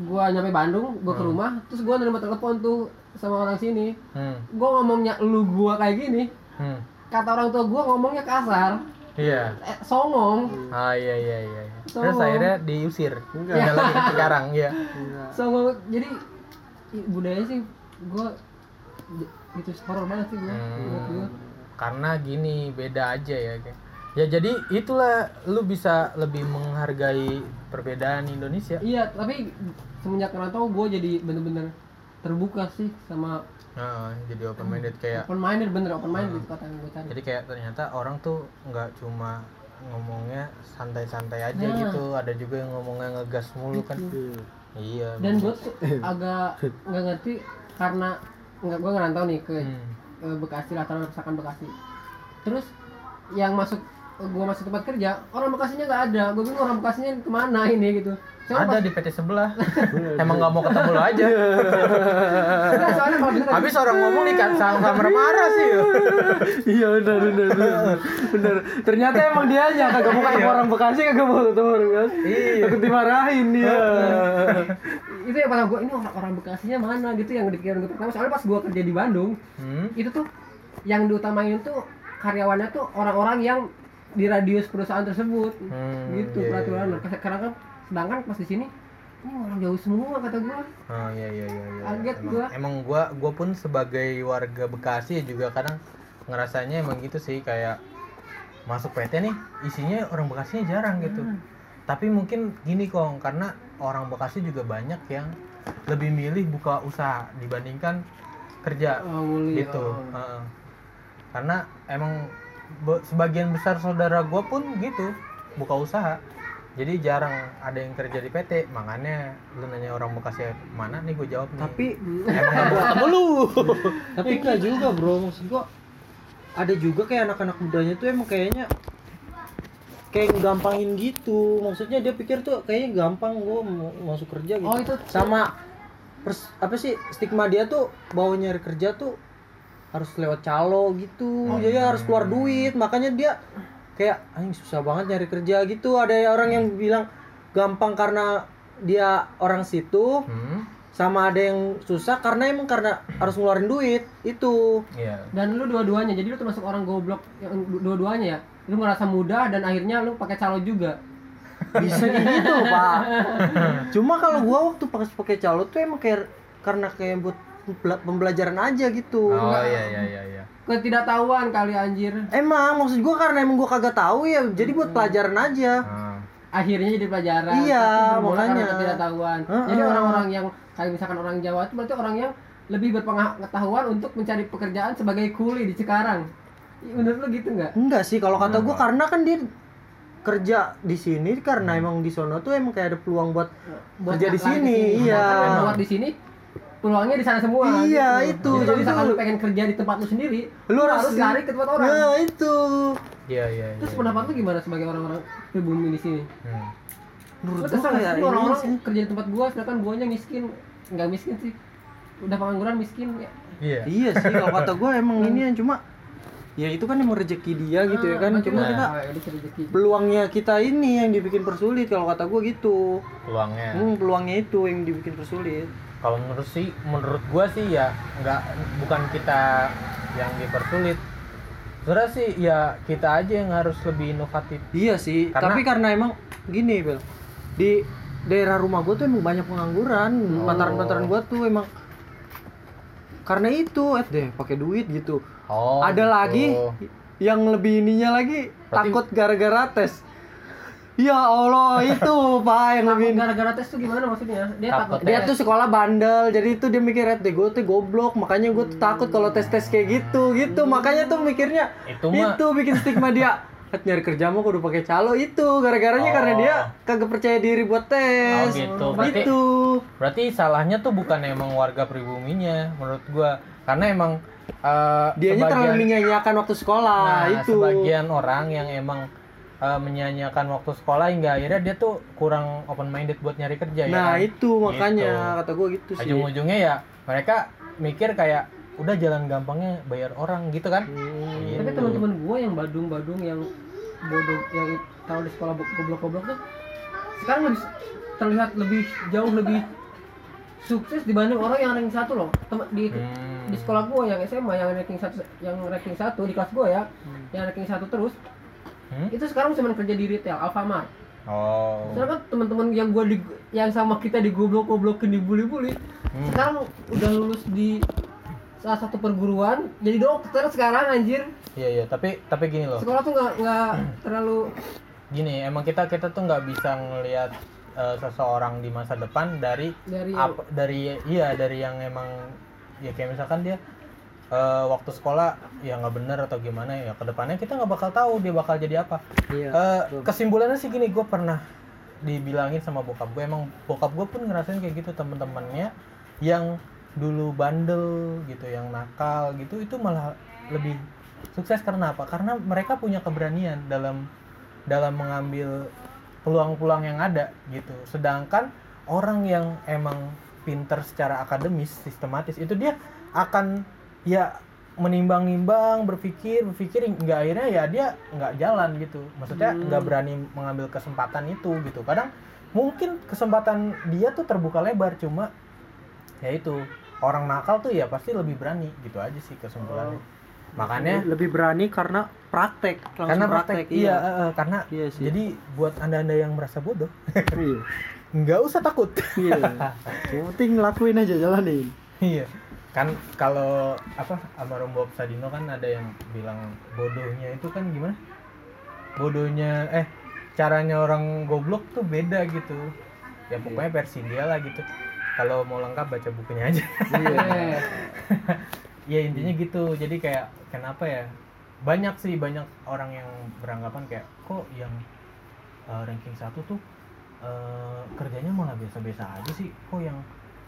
gua nyampe Bandung gua ke Hmm. rumah terus gua nerima telepon tuh sama orang sini Hmm. gua ngomongnya lu gua kayak gini Hmm. Kata orang tua gua ngomongnya kasar Iya. eh, songong Ah iya iya iya. iya. Terus So- akhirnya diusir. Enggak lagi sekarang ya. songong jadi budaya sih gua j- itu horor banget sih menurut gua. Karena gini beda aja ya. kayak. Ya jadi itulah lu bisa lebih menghargai perbedaan Indonesia. iya tapi semenjak ngerantau gua jadi bener-bener terbuka sih sama Nah, jadi open minded kayak open minded bener open minded itu kata yang gue cari. Jadi kayak ternyata orang tuh nggak cuma ngomongnya santai-santai aja Nah. gitu ada juga yang ngomongnya ngegas mulu kan. Iya dan gue tuh agak nggak ngerti karena nggak gue ngerantau nih ke Hmm. eh, Bekasi latar belakang Bekasi. Terus yang masuk gue masuk tempat kerja. Orang Bekasinya nggak ada. Gue bingung orang Bekasinya ke mana ini gitu. Ada soalnya di PT sebelah. Emang nggak mau ketemu lo aja. Pas, soalnya kalau bener habis orang ngomong nih kan sama marah sih. Iya benar benar benar. Ternyata emang dia nya kagak mau ketemu orang Bekasi kagak mau ketemu orang Bekasi. Iya. Takut dimarahin dia. itu ya pada gue ini orang orang Bekasinya mana? Gitu yang dipikirin gue pertama soalnya pas gue kerja di Bandung hmm? itu tuh yang diutamain tuh karyawannya tuh orang-orang yang di radius perusahaan tersebut Hmm, gitu iya, peraturan karena kan sedangkan pas di sini ini orang jauh semua kata gua Oh iya iya iya. iya. Kaget emang, gua. Emang gua gua pun sebagai warga Bekasi ya juga kadang ngerasanya emang gitu sih kayak masuk PT nih isinya orang Bekasinya jarang gitu. Hmm. Tapi mungkin gini kong karena orang Bekasi juga banyak yang lebih milih buka usaha dibandingkan kerja oh, gitu. oh. Heeh. Karena emang sebagian besar saudara gua pun gitu buka usaha. Jadi jarang ada yang kerja di PT, makanya lu nanya orang Bekasi mana nih gue jawab nih. Tapi emang gak ketemu lu. tapi enggak juga bro maksud gua ada juga kayak anak-anak mudanya tuh emang kayaknya kayak gampangin gitu maksudnya dia pikir tuh kayaknya gampang gua mau masuk kerja gitu oh itu sama pers- apa sih stigma dia tuh bawa nyari kerja tuh harus lewat calo gitu. Oh. jadi harus keluar duit. Makanya dia kayak anjing susah banget nyari kerja gitu. Ada orang yang bilang gampang karena dia orang situ. Hmm? sama ada yang susah karena emang karena harus ngeluarin duit. Itu. Iya. dan lu dua-duanya jadi lu termasuk orang goblok yang du- dua-duanya ya? Lu ngerasa mudah dan akhirnya lu pakai calo juga? Bisa gitu pak. Cuma kalau gua waktu pas pakai calo tuh emang kayak karena kayak buat pembelajaran aja gitu. Oh iya iya iya iya. ketidaktahuan kali anjir. Emang maksud gua karena emang gua kagak tahu ya jadi buat pelajaran aja. Ah. akhirnya jadi pelajaran Iya, makanya. ketidaktahuan. Heeh. jadi orang-orang yang kayak misalkan orang Jawa itu berarti orang yang lebih berpengetahuan untuk mencari pekerjaan sebagai kuli di Cikarang. Iya, menurut lu gitu nggak? Enggak sih kalau kata gua karena kan dia kerja di sini karena emang di sono tuh emang kayak ada peluang buat kerja di sini, iya. Buat di sini peluangnya di sana semua Iya, gitu. itu. jadi, kalau misalkan lu pengen kerja di tempat lu sendiri Lu lu, harus lari ke tempat orang nah itu Iya iya. terus iya. pendapat lu gimana sebagai orang-orang pribumi di sini Hmm. menurut lu gua kayak ini orang-orang kerja di tempat gua sedangkan guanya miskin nggak miskin sih udah pengangguran miskin ya Iya. iya sih kalau kata gua emang ini yang cuma ya itu kan emang rezeki dia gitu ya kan Berarti cuma kita ah, ya, peluangnya kita ini yang dibikin persulit kalau kata gua gitu Peluangnya. hmm, peluangnya itu yang dibikin persulit Kalau menurut sih menurut gua sih ya nggak bukan kita yang dipersulit. Sebenarnya sih ya kita aja yang harus lebih inovatif. iya sih Karena- tapi karena emang gini Bel di daerah rumah gua tuh emang banyak pengangguran Oh. pantaran-pantaran gua tuh emang karena itu eh deh pakai duit gitu Oh. ada gitu. lagi yang lebih ininya lagi Berarti- takut gara-gara tes ya Allah itu pak yang lebih gara-gara tes tuh gimana maksudnya dia Takut takut dia tes. tuh sekolah bandel jadi itu dia mikir eh gue tuh goblok makanya gue tuh takut kalau tes tes kayak gitu gitu makanya tuh mikirnya Itu mah- itu bikin stigma dia "Eh, nyari kerja mau kudu pakai calo itu gara-garanya Oh. karena dia kagak percaya diri buat tes Oh, gitu. Berarti- gitu Berarti salahnya tuh bukan emang warga pribuminya menurut gua karena emang eh, dianya terlalu menyanyiakan waktu sekolah nah, itu sebagian orang yang emang eh, menyanyiakan waktu sekolah hingga akhirnya dia tuh kurang open minded buat nyari kerja ya nah kan? itu makanya Gitu. kata gue gitu sih ujung-ujungnya ya mereka mikir kayak udah jalan gampangnya bayar orang gitu kan Gitu. tapi teman-teman gue yang badung-badung yang bodoh yang tahu di sekolah goblok-goblok tuh sekarang lebih terlihat lebih jauh lebih sukses dibanding orang yang ranking satu loh Tem- di Hmm. di sekolah gue yang SMA yang ranking satu yang ranking satu di kelas gue ya yang ranking satu terus Hmm? itu sekarang cuma kerja di retail Alfamart oh sedangkan teman-teman yang gue di yang sama kita digoblok-goblokin dibully-bully Hmm. sekarang udah lulus di salah satu perguruan jadi dokter sekarang anjir iya iya tapi tapi gini loh sekolah tuh nggak nggak terlalu gini emang kita kita tuh nggak bisa ngelihat eh, seseorang di masa depan dari dari apa dari iya dari yang emang ya kayak misalkan dia eh, waktu sekolah ya nggak bener atau gimana ya ke depannya kita nggak bakal tahu dia bakal jadi apa. Iya. Eh, kesimpulannya sih gini gue pernah dibilangin sama bokap gue emang bokap gue pun ngerasain kayak gitu temen-temennya yang dulu bandel gitu yang nakal gitu itu malah lebih sukses. Karena apa? Karena mereka punya keberanian dalam dalam mengambil peluang-peluang yang ada gitu. Sedangkan orang yang emang pinter secara akademis sistematis itu dia akan ya menimbang-nimbang berpikir berpikir nggak akhirnya ya dia nggak jalan gitu. Maksudnya nggak berani mengambil kesempatan itu gitu. Kadang mungkin kesempatan dia tuh terbuka lebar cuma ya itu orang nakal tuh ya pasti lebih berani gitu aja sih kesimpulannya. Makanya lebih berani karena praktek langsung karena praktek, iya, eh, eh, karena Iya sih. jadi buat anda anda yang merasa bodoh iya. nggak usah takut. Iya. Yang penting lakuin aja jalanin. Iya kan kalau apa almarhum Bob Sadino kan ada yang bilang bodohnya itu kan gimana? Bodohnya eh caranya orang goblok tuh beda gitu. Ya pokoknya versi dia lah gitu. Kalau mau lengkap baca bukunya aja. Eh, ya intinya gitu. Jadi kayak kenapa ya? Banyak sih banyak orang yang beranggapan kayak kok yang uh, ranking satu tuh uh, kerjanya malah biasa-biasa aja sih? Kok yang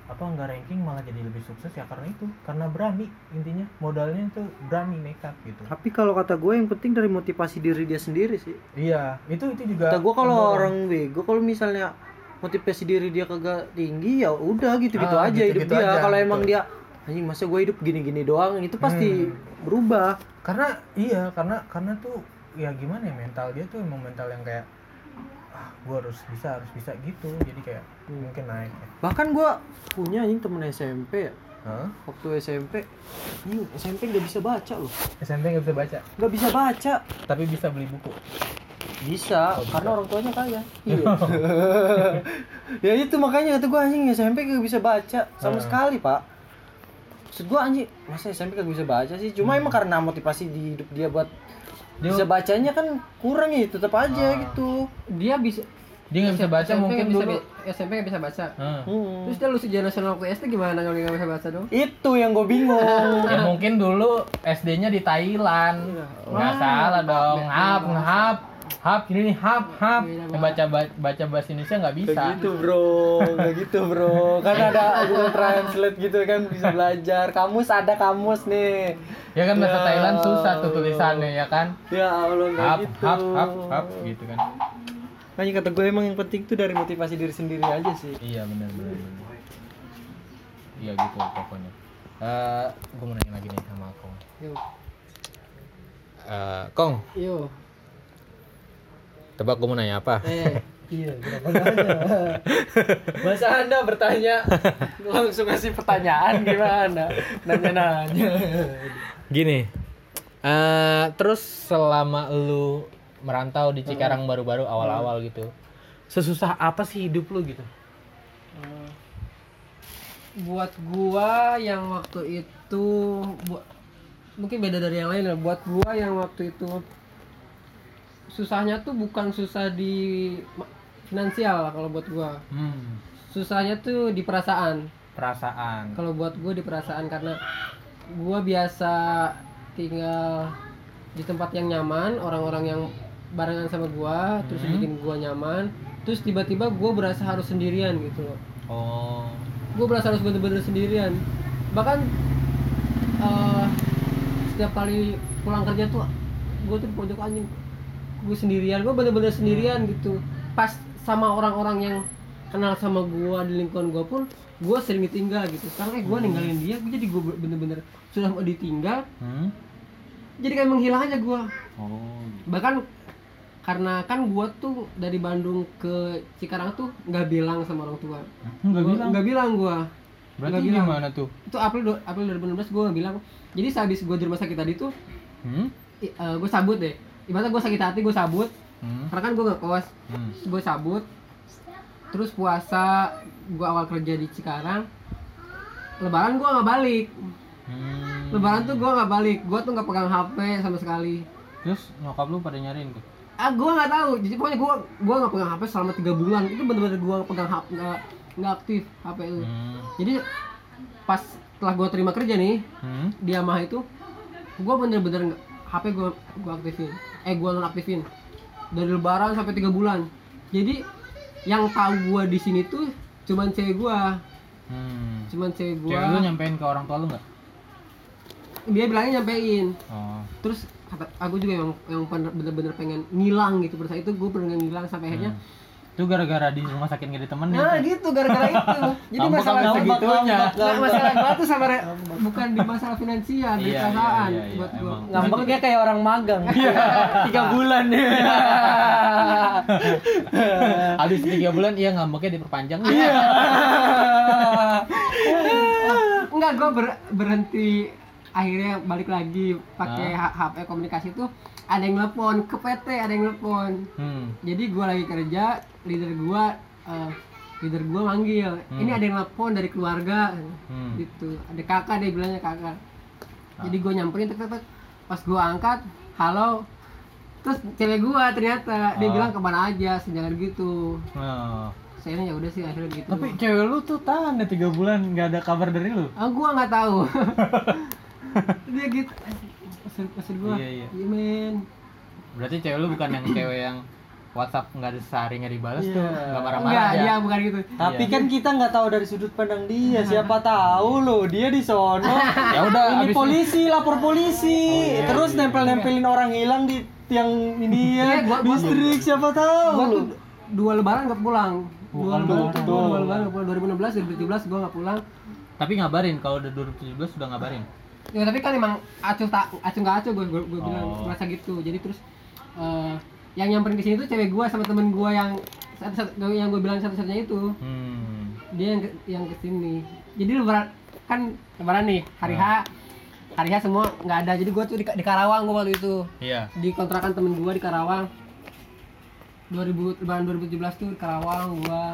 apa nggak ranking malah jadi lebih sukses ya karena itu. Karena berani intinya. Modalnya itu berani nekat gitu. Tapi kalau kata gue yang penting dari motivasi diri dia sendiri sih. Iya itu itu juga kata gue kalau orang bego kalau misalnya motivasi diri dia kagak tinggi ya udah gitu-gitu Ah, aja hidup gitu-gitu dia. kalau emang dia anjing masa gue hidup gini-gini doang? Itu pasti Hmm. berubah. Karena iya karena karena tuh ya gimana ya mental dia tuh emang mental yang kayak ah gue harus bisa harus bisa gitu. Jadi kayak mungkin naik. Ya. bahkan gue punya anjing temen SMP ya. Hah? waktu SMP anjing SMP nggak bisa baca loh. SMP nggak bisa baca? Nggak bisa baca. Tapi bisa beli buku? Bisa Oh, bisa. karena orang tuanya kaya. Iya. Ya itu makanya kata gue anjing SMP gak bisa baca. Sama Hmm. sekali pak. Maksud gue anjing masa SMP gak bisa baca sih? Cuma emang karena motivasi di hidup dia buat Dia- bisa bacanya kan kurang ya tetap aja Ah. gitu dia bisa dia nggak bisa baca SMP mungkin nggak bisa, dulu SMP nggak bisa baca Hmm. Hmm. terus dia lulus ujian nasional waktu SD gimana kalau dia nggak bisa baca dong itu yang gue bingung ya mungkin dulu SD-nya di Thailand nggak Wah. salah dong bahasa. ngehap hap gini nih hap hap baca ba- baca bahasa Indonesia nggak bisa Kayak gitu bro, kayak gitu bro. Kan ada Google Translate gitu kan bisa belajar. Kamus ada kamus nih. ya kan bahasa Ya. Thailand susah tuh tulisannya ya kan Ya Allah hap gitu. hap hap hap gitu kan Makanya kata gue emang yang penting tuh dari motivasi diri sendiri aja sih. iya benar benar iya gitu pokoknya Eh, gue mau nanya lagi nih sama Kong Yo, Eh, Kong yo, tebak gue mau nanya apa eh, Iya, kenapa nanya? Masa anda bertanya langsung ngasih pertanyaan gimana? Nanya-nanya. Gini, eh terus selama lu merantau di Cikarang baru-baru awal-awal gitu, sesusah apa sih hidup lu gitu? buat gua yang waktu itu buat mungkin beda dari yang lain lah buat gua yang waktu itu susahnya tuh bukan susah di finansial lah kalau buat gua. Hmm, susahnya tuh di perasaan. Perasaan. kalau buat gue di perasaan karena gue biasa tinggal di tempat yang nyaman orang-orang yang barengan sama gue terus Hmm. bikin gue nyaman terus tiba-tiba gue berasa harus sendirian gitu loh. Oh, gue berasa harus bener-bener sendirian. Bahkan eh, setiap kali pulang kerja tuh gue tuh pojok anjing gue sendirian gue bener-bener sendirian gitu pas sama orang-orang yang kenal sama gue di lingkungan gue pun gue sering ditinggal gitu sekarang kayak gue ninggalin dia gue jadi gue bener-bener sudah mau ditinggal Hmm? jadi kayak menghilang aja gue Oh. bahkan karena kan gue tuh dari Bandung ke Cikarang tuh nggak bilang sama orang tua Enggak Gua- bilang. nggak bilang gue Berarti nggak bilang. gimana tuh? itu April April 2016 gue bilang jadi sehabis gue di rumah sakit tadi tuh Hmm? gue sabut deh ibaratnya gue sakit hati gue sabut Hmm? karena kan gue ngekos Hmm. gue sabut terus puasa gue awal kerja di Cikarang lebaran gue nggak balik Hmm. lebaran tuh gue nggak balik gue tuh nggak pegang HP sama sekali Terus nyokap lu pada nyariin tuh? ah gue nggak tahu jadi pokoknya gue gue nggak pegang HP selama tiga bulan itu bener-bener gue pegang HP nggak nggak aktif HP itu Hmm. jadi pas setelah gue terima kerja nih Hmm? di Yamaha itu gue bener-bener HP gue gue aktifin eh gue nonaktifin dari lebaran sampai tiga bulan. Jadi yang tahu gue di sini tuh cuman cewek gue Hmm. cuman cewek gue Cewek lu nyampein ke orang tua lu nggak? dia bilangnya nyampein. Oh. terus aku juga yang yang bener- bener-bener pengen ngilang gitu. Pada saat itu gue pengen ngilang sampai akhirnya Itu gara-gara di rumah sakit nggak ditemenin. nah gitu gara-gara itu jadi Ngambek masalah sampai segitunya. Nah, masalah gua tuh sama re- bukan di masalah finansial di Iya, perasaan iya, iya, buat iya, gua emang. Ngambeknya kayak orang magang. Tiga bulan ya. Habis tiga bulan iya ngambeknya diperpanjang. enggak gua ber- berhenti akhirnya balik lagi pakai H- HP komunikasi tuh ada yang nelpon ke PT ada yang nelpon Hmm. jadi gua lagi kerja leader gua eh, leader gua manggil. Ini ada yang nelpon dari keluarga. Hmm. gitu. Ada kakak dia bilangnya kakak. Jadi gue nyamperin tek tek tek. pas gue angkat halo. Terus cewek gue ternyata dia Oh. bilang ke mana aja? Sejalan gitu. Oh. saya ya udah sih akhirnya gitu. Tapi cewek lu tuh tahan ya tiga bulan nggak ada kabar dari lu. ah gue nggak tahu. Dia gitu. Pasir pasir gue Iya, iya. men. Berarti cewek lu bukan yang cewek yang WhatsApp nggak ada sehari nggak dibalas tuh, Iya. nggak marah-marah aja. dia bukan gitu Tapi Iya. kan kita nggak tahu dari sudut pandang dia. Siapa tahu loh dia di sono. Ya udah, ini abis polisi lapor polisi. iya, Terus iya, nempel-nempelin orang hilang di tiang ini ya. Iya, gua- gua- Distrik siapa tahu. loh. tuh dua lebaran nggak pulang dua Bukan lebaran tuh gua dua lebaran nggak pulang 2016 2017 gue nggak pulang Tapi ngabarin kalau udah 2017 sudah ngabarin. Ya tapi kan emang acuh tak acuh nggak acuh gue gue, bilang Oh. merasa gitu. Jadi terus eh, yang nyamperin ke sini tuh cewek gue sama temen gue yang satu, satu yang gue bilang satu-satunya itu Hmm. dia yang ke, yang ke sini. Jadi lebaran kan lebaran nih hari H hari H semua nggak ada. Jadi gue tuh di, di Karawang gue waktu itu Iya. di kontrakan temen gue di Karawang. 2000 lebaran 2017 tuh di Karawang gue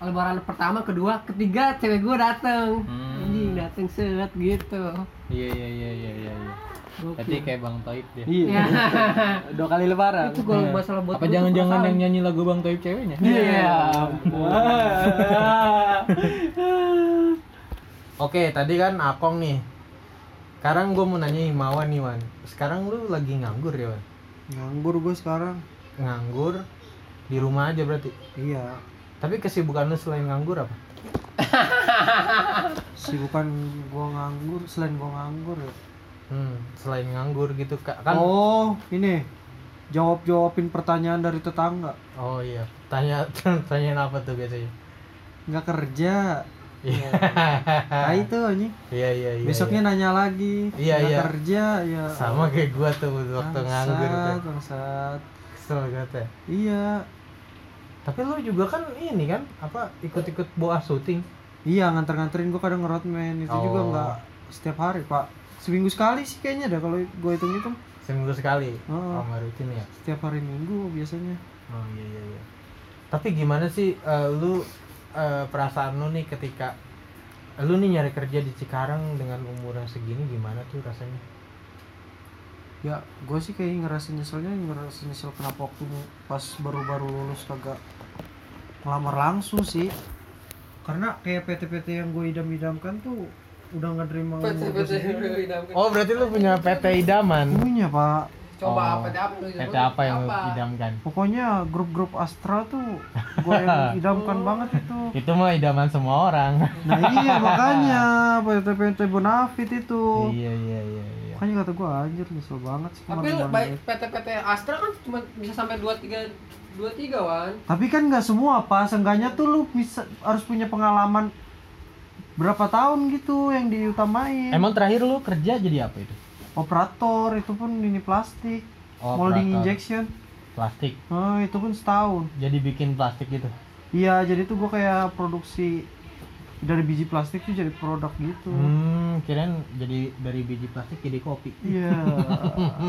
lebaran pertama kedua ketiga cewek gue dateng Hmm. anjing dateng set gitu Iya iya iya iya iya. iya. Berarti kayak Bang Toib dia. Iya. Dua kali lebaran. itu kalau masalah buat Apa jangan-jangan yang nyanyi lagu Bang Toib ceweknya? Iya. Oke, tadi kan Akong nih. Sekarang gue mau nanya Himawan nih, Wan. Sekarang lu lagi nganggur ya, Wan? Nganggur gue sekarang. Nganggur di rumah aja berarti. Iya. Tapi kesibukan lu selain nganggur apa? Sibukan gue nganggur selain gue nganggur ya. Hmm, selain nganggur gitu Kak. kan. Oh, ini jawab jawabin pertanyaan dari tetangga. Oh iya. Tanya tanyaan apa tuh biasanya? Nggak kerja. Iya. Nah itu anjing. Iya iya iya. Besoknya nanya lagi. Iya, nggak iya. kerja ya. sama kayak gua tuh waktu nganggur Bangsat, tuh. bangsat. Kesel banget ya. Iya. Tapi lu juga kan ini kan apa ikut-ikut boa syuting. Iya nganter-nganterin gue kadang ngerotmen itu juga Oh. nggak setiap hari pak seminggu sekali sih kayaknya dah kalau gue hitung hitung Seminggu sekali. Oh. Oh, rutin ya. setiap hari minggu biasanya Oh iya iya iya. Tapi gimana sih eh, lu eh, perasaan lu nih ketika lu nih nyari kerja di Cikarang dengan umur yang segini gimana tuh rasanya? ya gue sih kayak ngerasa nyeselnya ngerasa nyesel kenapa waktu pas baru-baru lulus kagak ngelamar langsung sih karena kayak PT-PT yang gue idam-idamkan tuh udah nggak terima. Oh berarti lu punya PT idaman? punya pak Coba Oh. PT apa lu? PT apa yang lu idamkan? Pokoknya grup-grup Astra tuh gue yang idamkan banget itu. Itu mah idaman semua orang. Nah iya makanya PT-PT Bonafit itu. iya iya iya iya. Makanya kata gue anjir nyesel banget sih Tapi baik. PT-PT Astra kan cuma bisa sampai 23 23 wan. Tapi kan nggak semua apa, seenggaknya tuh lu bisa harus punya pengalaman berapa tahun gitu yang diutamain. Emang terakhir lu kerja jadi apa itu? Operator itu pun ini plastik, Oh, molding operator. injection. Plastik. Oh itu pun setahun. Jadi bikin plastik gitu. Iya jadi tuh gue kayak produksi dari biji plastik tuh jadi produk gitu. Hmm, kirain jadi dari biji plastik jadi kopi. Iya.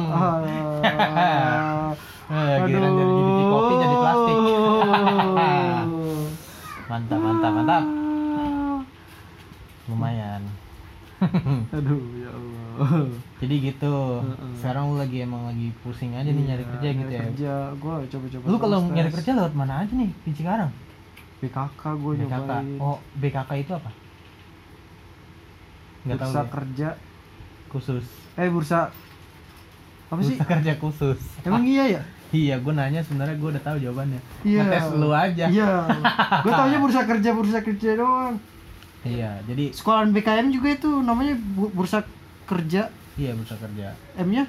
Ah. Eh, kirain dari biji kopi jadi plastik. Mantap, mantap, mantap. Lumayan. Aduh ya Allah. Jadi gitu. Sekarang lu lagi emang lagi pusing aja nih nyari kerja gitu ya. Kerja, gue coba-coba. Lu kalau nyari kerja lewat mana aja nih di Cikarang? BKK gue BKK. nyobain. Oh, BKK itu apa? Enggak tahu. bursa kerja. Khusus. Eh bursa apa sih? Bursa kerja khusus. Emang iya ya? Iya, gue nanya sebenarnya gue udah tahu jawabannya. Iya. Ngetes lu aja. Iya. gue taunya bursa kerja bursa kerja doang. Iya, jadi Sekolahan BKM juga itu namanya bu- bursa kerja. iya bursa kerja. M-nya?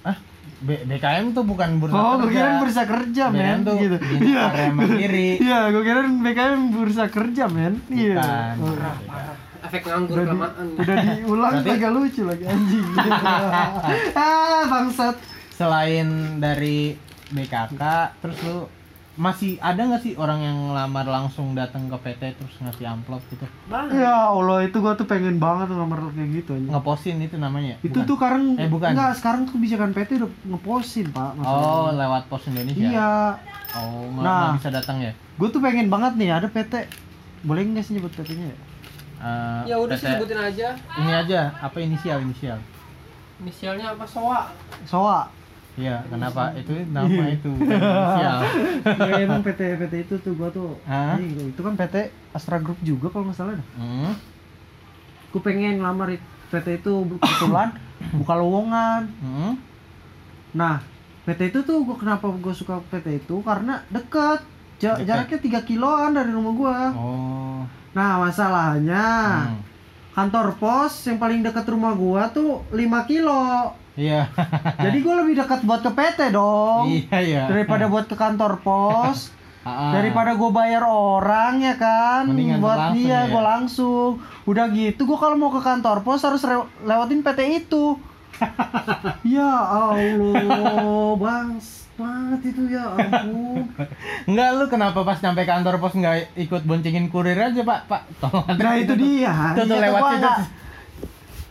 Ah, B- BKM tuh bukan bursa Oh, kerja. gue kira bursa kerja, BKM men. tuh Gitu. Iya. mandiri. Iya, gue kira BKM bursa kerja, men. Iya. Bukan. Oh. Efek nganggur Udah, di, kelamaan. udah diulang Berarti- agak lucu lagi anjing. ah, bangsat. Selain dari BKK, terus lu masih ada nggak sih orang yang ngelamar langsung datang ke PT terus ngasih amplop gitu? Ya Allah, itu gua tuh pengen banget nomor kayak gitu anjing. Ngepostin itu namanya? Itu Bukan? tuh sekarang Eh, bukan. enggak, sekarang tuh kebijakan PT udah ngepostin, Pak. Oh, masalahnya. lewat pos Indonesia. Iya. Oh, nggak Nah. bisa datang ya? Gue tuh pengen banget nih ada PT. Boleh nggak sih nyebut PT-nya ya? Eh, Ya udah PT sih sebutin aja. Ini aja, apa inisial inisial? Inisialnya apa? Soa. Soa. Iya, kenapa? Itu nama itu bukan inisial. ya emang PT PT itu tuh gua tuh. Hah? Itu kan PT Astra Group juga kalau nggak salah dah. Hmm. Gue pengen ngelamar PT itu kebetulan buka lowongan. Hmm. Nah, PT itu tuh gua kenapa gue suka PT itu karena deket. Ja- Deket. jaraknya 3 kiloan dari rumah gua. Oh. Nah, masalahnya Hmm. kantor pos yang paling dekat rumah gua tuh 5 kilo. Iya. Jadi gua lebih dekat buat ke PT dong. Iya, iya. Daripada buat ke kantor pos. Ah, ah. daripada gue bayar orang ya kan Mendingan buat dia ya. gue langsung udah gitu gue kalau mau ke kantor pos harus lewatin PT itu ya Allah bangs banget itu ya ampun Enggak lu kenapa pas nyampe kantor pos nggak ikut boncengin kurir aja pak pak tolong nah itu dia Tuh, tuh, Kata lewat gua situ. nggak-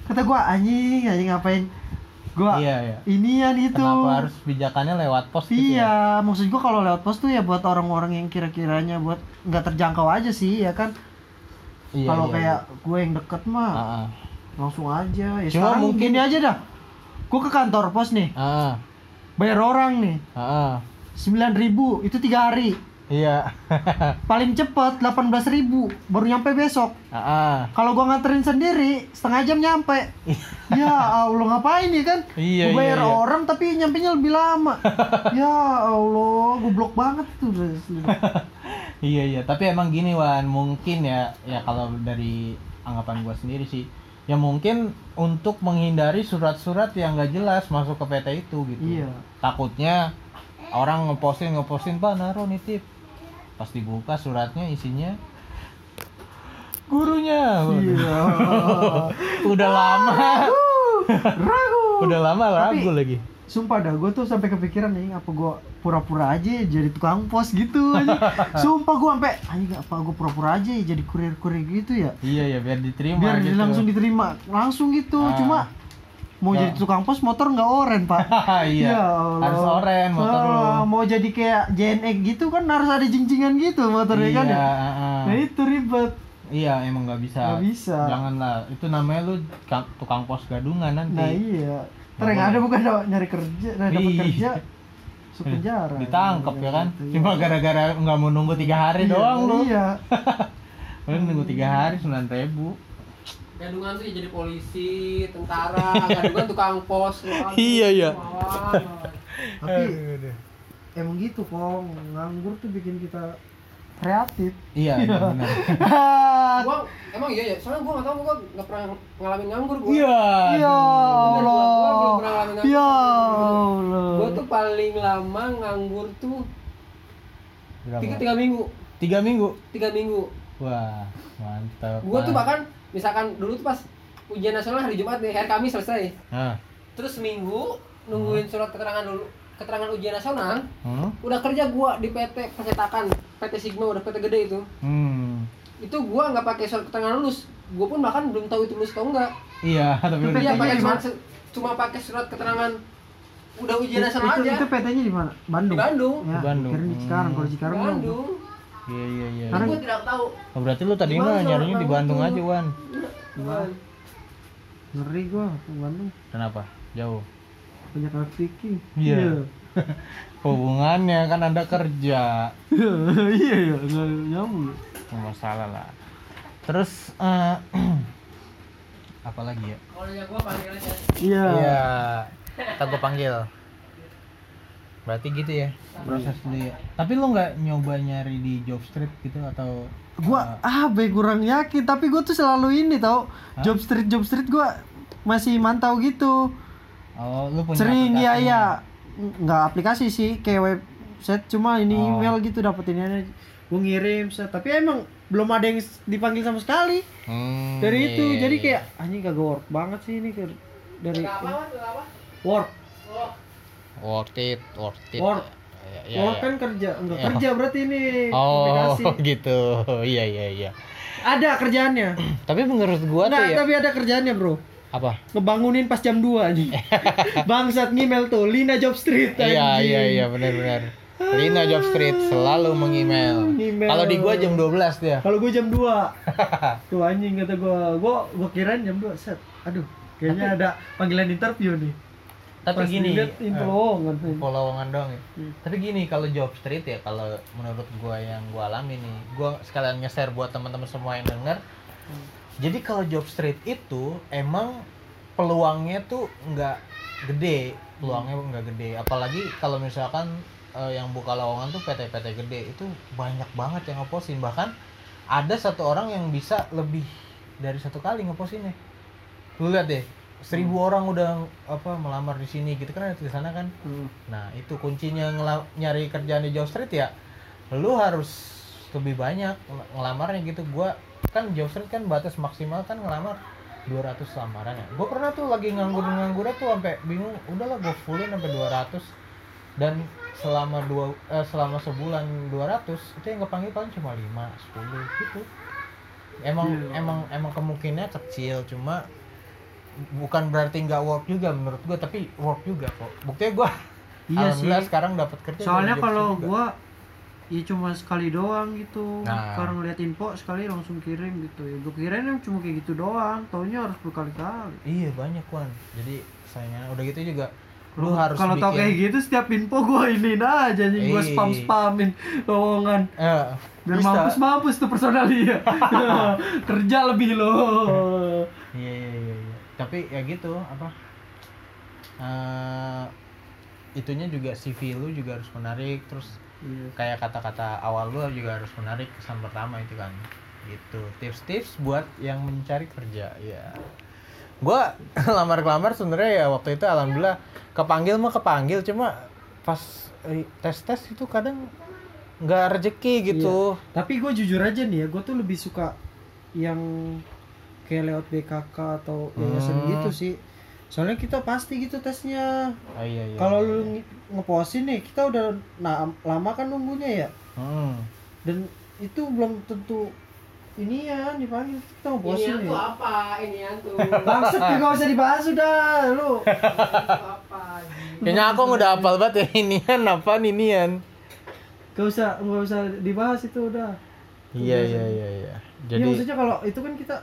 kata gue anjing anjing ngapain gue iya iya inian itu kenapa harus bijakannya lewat pos gitu ya Iya, maksud gua kalau lewat pos tuh ya buat orang-orang yang kira-kiranya buat nggak terjangkau aja sih, ya kan? Iya, kalau iya, kayak gue yang deket iya. mah Ah, ah. langsung aja. Ya Cuma sekarang mungkin- gini aja dah. Gue ke kantor pos nih, Ah, bayar orang nih, ah, ah. sembilan ribu itu tiga hari. Iya Paling cepet 18.000 baru nyampe besok. Ah. Kalau gua nganterin sendiri setengah jam nyampe. ya Allah ngapain ya kan? Iya, Gua bayar iya, iya. orang tapi nyampe nya lebih lama. ya Allah, goblok banget tuh. iya iya tapi emang gini Wan mungkin ya ya kalau dari anggapan gua sendiri sih ya mungkin untuk menghindari surat-surat yang gak jelas masuk ke PT itu gitu Iya. takutnya orang ngeposting ngeposting pak naruh nitip pas dibuka suratnya isinya gurunya Iya. udah lama Ragu. udah lama ragu Tapi- lagi Sumpah dah, gue tuh sampai kepikiran nih apa gue pura-pura aja jadi tukang pos gitu aja. Sumpah gue sampai anjing apa gue pura-pura aja ya jadi kurir-kurir gitu ya. iya ya biar diterima Biar gitu. langsung diterima, langsung gitu. Ah. Cuma mau Ya. jadi tukang pos motor nggak oren pak. iya Ya harus oren motor Ah, lu Mau jadi kayak JNX gitu kan harus ada jincingan gitu motornya kan ya. Iya, ah. Nah itu ribet. Iya emang nggak bisa. Nggak bisa. Janganlah. Itu namanya lu ka- tukang pos gadungan nanti. Nah iya. Nggak ada bukan nyari kerja, nah dapat Iya. kerja, masuk penjara. Ditangkap ya kan? Gitu, Cuma iya. gara-gara nggak mau nunggu tiga hari Iya, doang lu. Iya. Lu nunggu tiga hari sembilan ribu. Gadungan tuh ya jadi polisi tentara gadungan tukang pos. Waduh, Iya, iya. tapi emang gitu kong nganggur tuh bikin kita kreatif. Iya, benar. gua emang iya ya? Soalnya gua nggak tahu gua nggak pernah ngalamin nganggur gua. Iya. ya Gua belum Allah pernah ngalamin nganggur. ya Allah. Gua tuh paling lama nganggur tuh tiga, tiga minggu. Tiga minggu. tiga minggu. Wah, mantap. gua tuh bahkan misalkan dulu tuh pas ujian nasional hari Jumat nih hari Kamis selesai. Nah. terus seminggu nungguin surat keterangan dulu keterangan ujian nasional Hmm? udah kerja gua di PT percetakan PT Sigma udah PT gede itu. Hmm. itu gua nggak pakai surat keterangan lulus. Gua pun bahkan belum tahu itu lulus atau enggak. Iya, tapi udah iya pakai cuma, cuma pakai surat keterangan. Udah ujian nasional itu, aja. itu PT-nya di mana? Bandung? Di Bandung. Ya Di Bandung. di Cikarang kalau di di Cikarang. Bandung Iya, iya, iya. Tapi gua tidak tahu Oh, berarti lu tadi Di mah nyarinya di Bandung tuh? aja, Wan. Cuman, ngeri gua ke Bandung Kenapa? Jauh. banyak speaking Iya. Hubungannya kan Anda kerja. iya iya nggak nyambung Nggak masalah lah. Terus eh apa lagi ya? kalau yang gua panggil aja iya Iya. Kita gua panggil. Berarti gitu ya? Proses dulu ya. Tapi lu nggak nyoba nyari di job street gitu atau gua ah be kurang yakin. Tapi gua tuh selalu ini tau. Job street job street gua masih mantau gitu. Oh lu punya sering iya aplikasinya? iya nggak aplikasi sih kayak website. Cuma ini Oh. email gitu dapetin ini. Gua ngirim set. tapi emang belum ada yang dipanggil sama sekali. Hmm, dari iya, itu iya, jadi kayak anjing kagak work banget sih ini dari apa? Nggak apa work. Oh worth it, worth it. Work. Ya, ya, work ya. kan kerja enggak Ya. kerja berarti ini Oh, aplikasi gitu. Iya, iya, iya. ada kerjaannya Tapi menurut gua tuh Nggak, ya tapi ada kerjaannya bro apa? ngebangunin pas jam 2 anjing bangsat ngemail tuh Lina Job Street Iya, iya, iya, benar-benar. Lina Job Street selalu mengemail. Email. Kalau di gua jam 12 dia. kalau gue jam 2 tuh anjing kata gue gue gue kirain jam 2 set aduh kayaknya ada panggilan interview nih Tapi Pas gini, eh, lowongan info lowongan dong ya. Hmm. Tapi gini kalau job street ya kalau menurut gua yang gua alami nih, gua sekalian nge-share buat teman-teman semua yang denger. Jadi kalau job street itu emang peluangnya tuh nggak gede, peluangnya nggak gede. Apalagi kalau misalkan eh, yang buka lowongan tuh PT-PT gede itu banyak banget yang ngepostin bahkan ada satu orang yang bisa lebih dari satu kali ngepostinnya. Lu lihat deh, seribu orang udah apa melamar di sini gitu kan ada di sana kan. Hmm. Nah, itu kuncinya nyari kerjaan di job street ya. Lu harus lebih banyak ngel- ngelamarnya gitu. Gua kan job street kan batas maksimal kan ngelamar 200 lamaran ya. Gua pernah tuh lagi nganggur-nganggur tuh sampai bingung, udahlah gua fullin sampai 200 dan selama dua eh, selama sebulan 200 itu yang kepanggil paling cuma 5 10 gitu. Emang emang emang kemungkinannya kecil cuma bukan berarti nggak work juga menurut gua tapi work juga kok. Buktinya gua Iya Alhamdulillah sih. sekarang dapat kerja. soalnya kalau gue ya cuma sekali doang gitu Nah. sekarang ngeliat info sekali langsung kirim gitu ya gue kirain cuma kayak gitu doang taunya harus berkali-kali iya banyak wan. Jadi sayangnya udah gitu juga lu harus kalau tau kayak gitu setiap info gue iniin aja anjing gue Ih. spam spamin lowongan Eh, biar bisa. mampus mampus tuh personal dia kerja lebih loh Iya iya iya. Iya. Tapi ya gitu apa? eh itunya juga CV lu juga harus menarik terus Iya. kayak kata-kata awal lu juga harus menarik kesan pertama itu kan gitu tips-tips buat yang mencari kerja ya gua lamar-lamar sebenarnya ya waktu itu alhamdulillah kepanggil mah kepanggil cuma pas tes tes itu kadang nggak rezeki gitu tapi gue jujur aja nih ya gue tuh lebih suka yang kayak lewat BKK atau yayasan Hmm. gitu sih. Soalnya kita pasti gitu tesnya. Oh iya iya kalau iya. lu nge- ngepostin nih kita udah nah, lama kan nunggunya ya? Hmm. dan itu belum tentu ini ya dipanggil kita ini ngepostin yang nih tuh apa? Ini yang tuh bangsat gak usah dibahas udah lu. Apa anjing? kayaknya aku udah hafal banget ya inian apa inian. Gak usah gak usah dibahas itu udah. Iya iya iya iya. Jadi jadi maksudnya kalau itu kan kita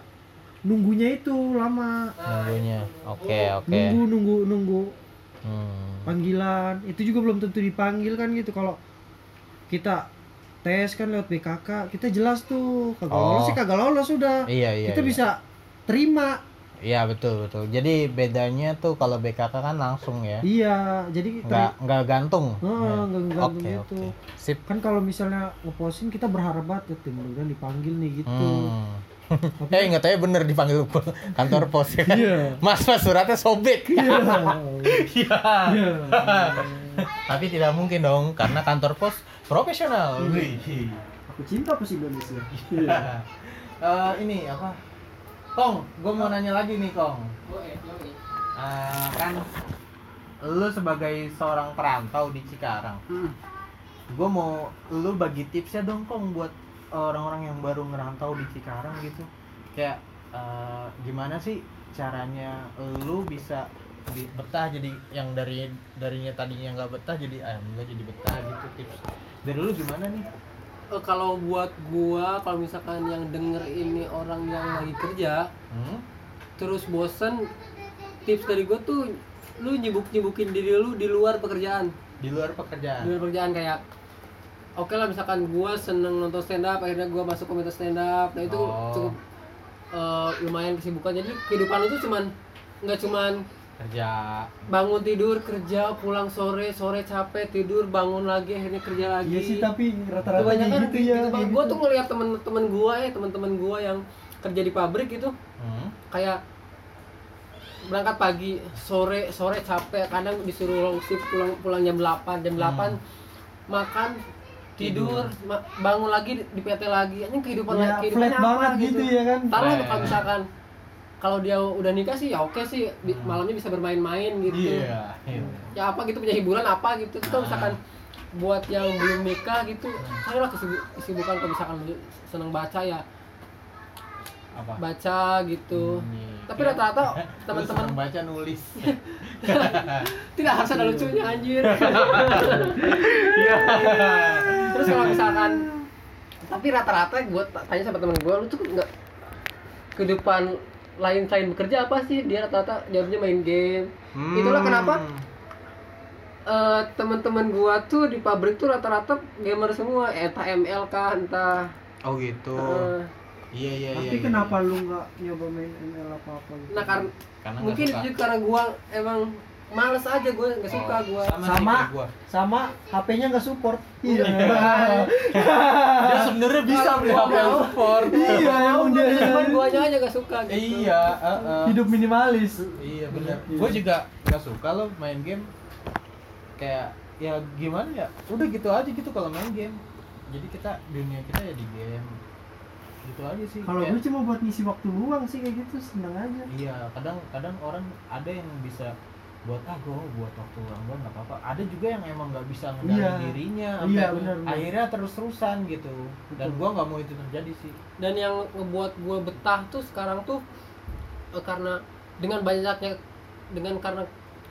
nunggunya itu lama nunggunya oke oke nunggu nunggu nunggu Hmm. panggilan itu juga belum tentu dipanggil kan gitu kalau kita tes kan lewat BKK kita jelas tuh kagak Oh. lolos sih kagak lolos sudah iya iya kita iya. bisa terima Iya betul betul. Jadi bedanya tuh kalau BKK kan langsung ya. iya jadi Nggak nggak gantung. Heeh, Ya. nggak gantung Oke, gitu. oke. Sip. kan kalau misalnya ngeposting kita berharap banget ya tim mudah dipanggil nih gitu Hmm. eh ingat aja bener dipanggil ke kantor pos ya kan? Iya. Mas mas suratnya sobek. Iya. Iya. Tapi tidak mungkin dong karena kantor pos profesional. Aku cinta pos Indonesia Eh, ini apa? Kong, gue mau nanya lagi nih Kong. Eh, kan lu sebagai seorang perantau di Cikarang, Hmm. gue mau lu bagi tipsnya dong Kong buat orang-orang yang baru ngerantau di Cikarang gitu. Kayak eh, gimana sih caranya lu bisa di- betah jadi yang dari darinya tadinya nggak betah jadi alhamdulillah jadi betah gitu tips dari lu gimana nih Eh, kalau buat gua kalau misalkan yang denger ini orang yang lagi kerja hmm? terus bosen tips dari gua tuh lu nyibuk nyibukin diri lu di luar pekerjaan di luar pekerjaan di luar pekerjaan kayak oke lah misalkan gua seneng nonton stand up akhirnya gua masuk komunitas stand up nah itu Oh. cukup eh, lumayan kesibukan. Jadi kehidupan lu tuh cuman nggak cuman kerja. bangun tidur kerja pulang sore sore capek tidur bangun lagi akhirnya kerja lagi. iya sih tapi rata-rata kebanyakan gitu ya gitu, gue gitu. tuh ngeliat temen-temen gue ya temen-temen gue yang kerja di pabrik gitu. Hmm? kayak berangkat pagi sore sore capek. Kadang disuruh long shift pulang pulang jam 8 jam 8 makan tidur, ma- bangun lagi di, di PT lagi. Ini kehidupan ya, kehidupannya flat apa banget gitu. ya kan? Taruh kalau misalkan kalau dia udah nikah sih ya oke sih. Bi- malamnya bisa bermain-main gitu. Iya iya. ya apa gitu punya hiburan apa gitu. Terus kalau misalkan buat yang belum nikah gitu carilah kesibu- kesibukan. Kalau misalkan seneng baca ya apa? baca gitu. Hmm, tapi kira- rata-rata teman-teman baca nulis. Tidak harus ada lucunya anjir. Iya. terus kalau misalkan tapi rata-rata gue tanya sama temen gue lu tuh nggak kehidupan lain selain bekerja apa sih? Dia rata-rata jawabnya main game. Itulah kenapa eh, teman-teman gua tuh di pabrik tuh rata-rata gamer semua. Entah ML kah entah oh gitu. eh, iya iya iya tapi iya. kenapa lu nggak nyoba main ML apa apa gitu? Nah karena karena mungkin itu karena gua emang males aja gua nggak suka Oh, gua. sama, Sama. gua. sama HP-nya nggak support. Iya. Dia sebenarnya bisa beli HP yang mau. support. Iya emang dia cuman guanya aja nggak suka gitu. Iya heeh. hidup minimalis. Iya benar Iya. gue juga nggak suka lo main game. Kayak ya gimana ya? Udah gitu aja gitu kalau main game. Jadi kita dunia kita ya di game gitu aja sih kalau gue cuma buat ngisi waktu luang sih kayak gitu seneng aja Iya, kadang kadang orang ada yang bisa buat ah gue buat waktu luang gue nggak apa-apa. Ada juga yang emang nggak bisa ngendalin Iya. dirinya, Iya, sampai benar, benar. akhirnya terus-terusan gitu. Dan gue nggak mau itu terjadi sih. dan yang ngebuat gua betah tuh sekarang tuh eh, karena dengan banyaknya dengan karena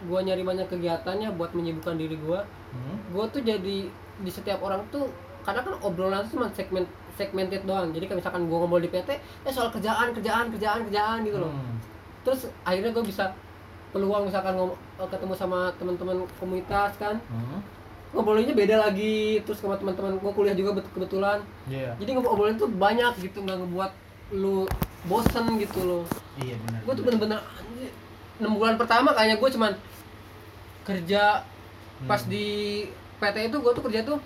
gua nyari banyak kegiatannya buat menyibukkan diri gua Hmm? gue tuh jadi di setiap orang tuh karena kan obrolan tuh cuma segmen segmented doang jadi kayak misalkan gue ngobrol di PT ya soal kerjaan kerjaan kerjaan kerjaan gitu loh Hmm. terus akhirnya gue bisa peluang misalkan ngom- eh, ketemu sama teman-teman komunitas kan Hmm? ngobrolinnya beda lagi terus sama teman-teman gue kuliah juga bet- kebetulan Iya. jadi ngobrolin tuh banyak gitu nggak ngebuat lu bosen gitu loh Iya benar. gue tuh bener-bener enam bulan pertama kayaknya gue cuman kerja pas Hmm. di PT itu gue tuh kerja tuh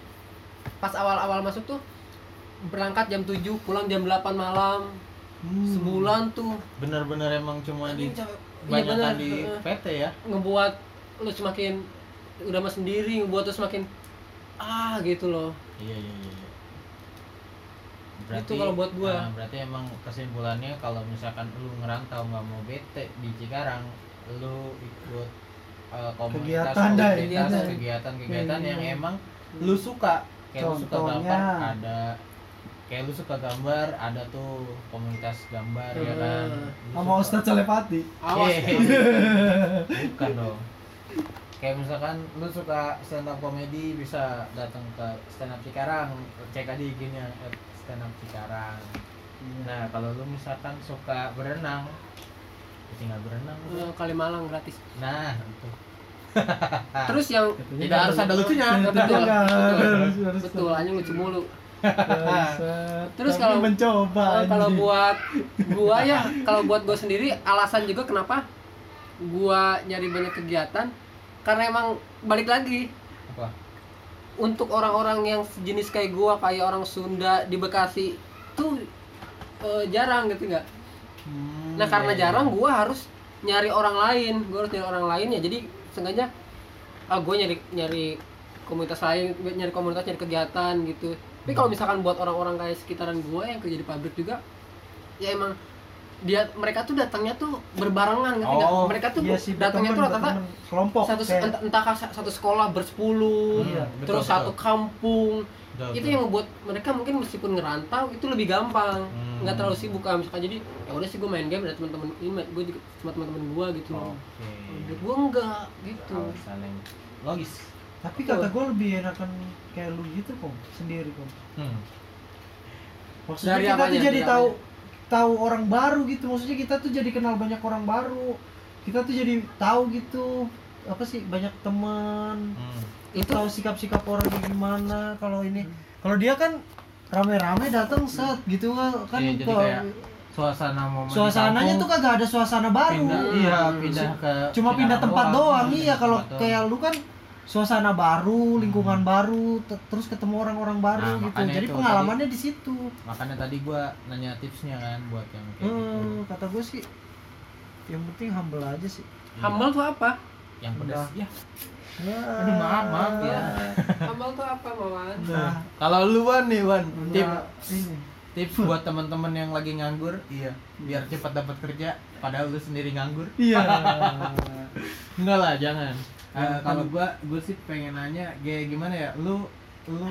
pas awal-awal masuk tuh berangkat jam 7 pulang jam 8 malam sebulan tuh Bener-bener emang cuma di. Iya, banyak bener. di. PT ya. ngebuat lu semakin udah mas sendiri ngebuat lu semakin ah gitu loh Iya iya iya. iya. Itu kalau buat gua. nah, berarti emang kesimpulannya kalau misalkan lu ngerantau nggak mau bete di Cikarang, lu ikut uh, komunitas Kegiatan komunitas kegiatan. kegiatan-kegiatan Iya, yang iya. emang lu suka. Kayak lu suka Contohnya. gambar, ada kayak lu suka gambar, ada tuh komunitas gambar ya kan. Hmm. Lu sama suka- Ustadz Celepati awas Yeay. Bukan dong. Kayak misalkan lu suka stand up comedy bisa datang ke stand up Cikarang, cek aja IG-nya stand up Cikarang. Nah, kalau lu misalkan suka berenang, ya tinggal berenang. udah. Eh, Kalimalang gratis Nah, itu. terus yang Tidak harus ada lucunya. betul betul, harus- harus- betul anjing lucu mulu terus kalau mencoba Eh, kalau buat gua ya kalau buat gua sendiri alasan juga kenapa gua nyari banyak kegiatan karena emang balik lagi Apa? untuk orang-orang yang sejenis kayak gua kayak orang Sunda di Bekasi tuh eh, jarang gitu nggak Hmm, nah karena iya, iya. jarang gua harus nyari orang lain gua harus nyari orang lain ya jadi sengaja ah gua nyari nyari komunitas lain nyari komunitas nyari kegiatan gitu tapi kalau misalkan buat orang-orang kayak sekitaran gua yang kerja di pabrik juga ya emang dia mereka tuh datangnya tuh berbarengan gitu nggak? Oh, mereka tuh iya sih, datangnya tuh rata-rata kelompok satu kayak- entah, entah satu sekolah bersepuluh Iya, betul, terus betul. satu kampung Betul, itu betul. yang membuat mereka mungkin meskipun ngerantau itu lebih gampang Hmm. nggak terlalu sibuk kan misalkan jadi ya udah sih gue main game ada teman-teman ini gue juga sama teman-teman gue gitu Oke. Menurut gue enggak gitu Alasan yang logis. Tapi kata gue lebih enakan kayak lu gitu kok sendiri kok Hmm. maksudnya Dari kita apanya? tuh jadi tahu tahu orang baru gitu. Maksudnya kita tuh jadi kenal banyak orang baru. Kita tuh jadi tahu gitu apa sih banyak teman. Hmm. itu tahu sikap-sikap orang kayak gimana. Kalau ini kalau dia kan rame-rame datang set gitu kan Iya, jadi kayak suasana momen suasananya tuh kagak ada suasana baru. Pindah, iya pindah ke cuma pindah tempat doang, iya kalau Tempat doang. kayak lu kan suasana baru lingkungan baru te- terus ketemu orang-orang baru Nah, gitu. jadi itu, pengalamannya di situ. makanya tadi gua nanya tipsnya kan buat yang kayak gitu. Hmm, kata gue sih yang penting humble aja sih. Humble tuh apa? Yang pedas ya aduh maaf, maaf ya. humble tuh apa mawan udah kalau lu Wan nih Wan tip udah ini. tips buat teman-teman yang lagi nganggur iya biar cepat dapat kerja padahal lu sendiri nganggur. Iya. Enggak lah jangan Eh, kalau gua gua sih pengen nanya kayak gimana ya lu lu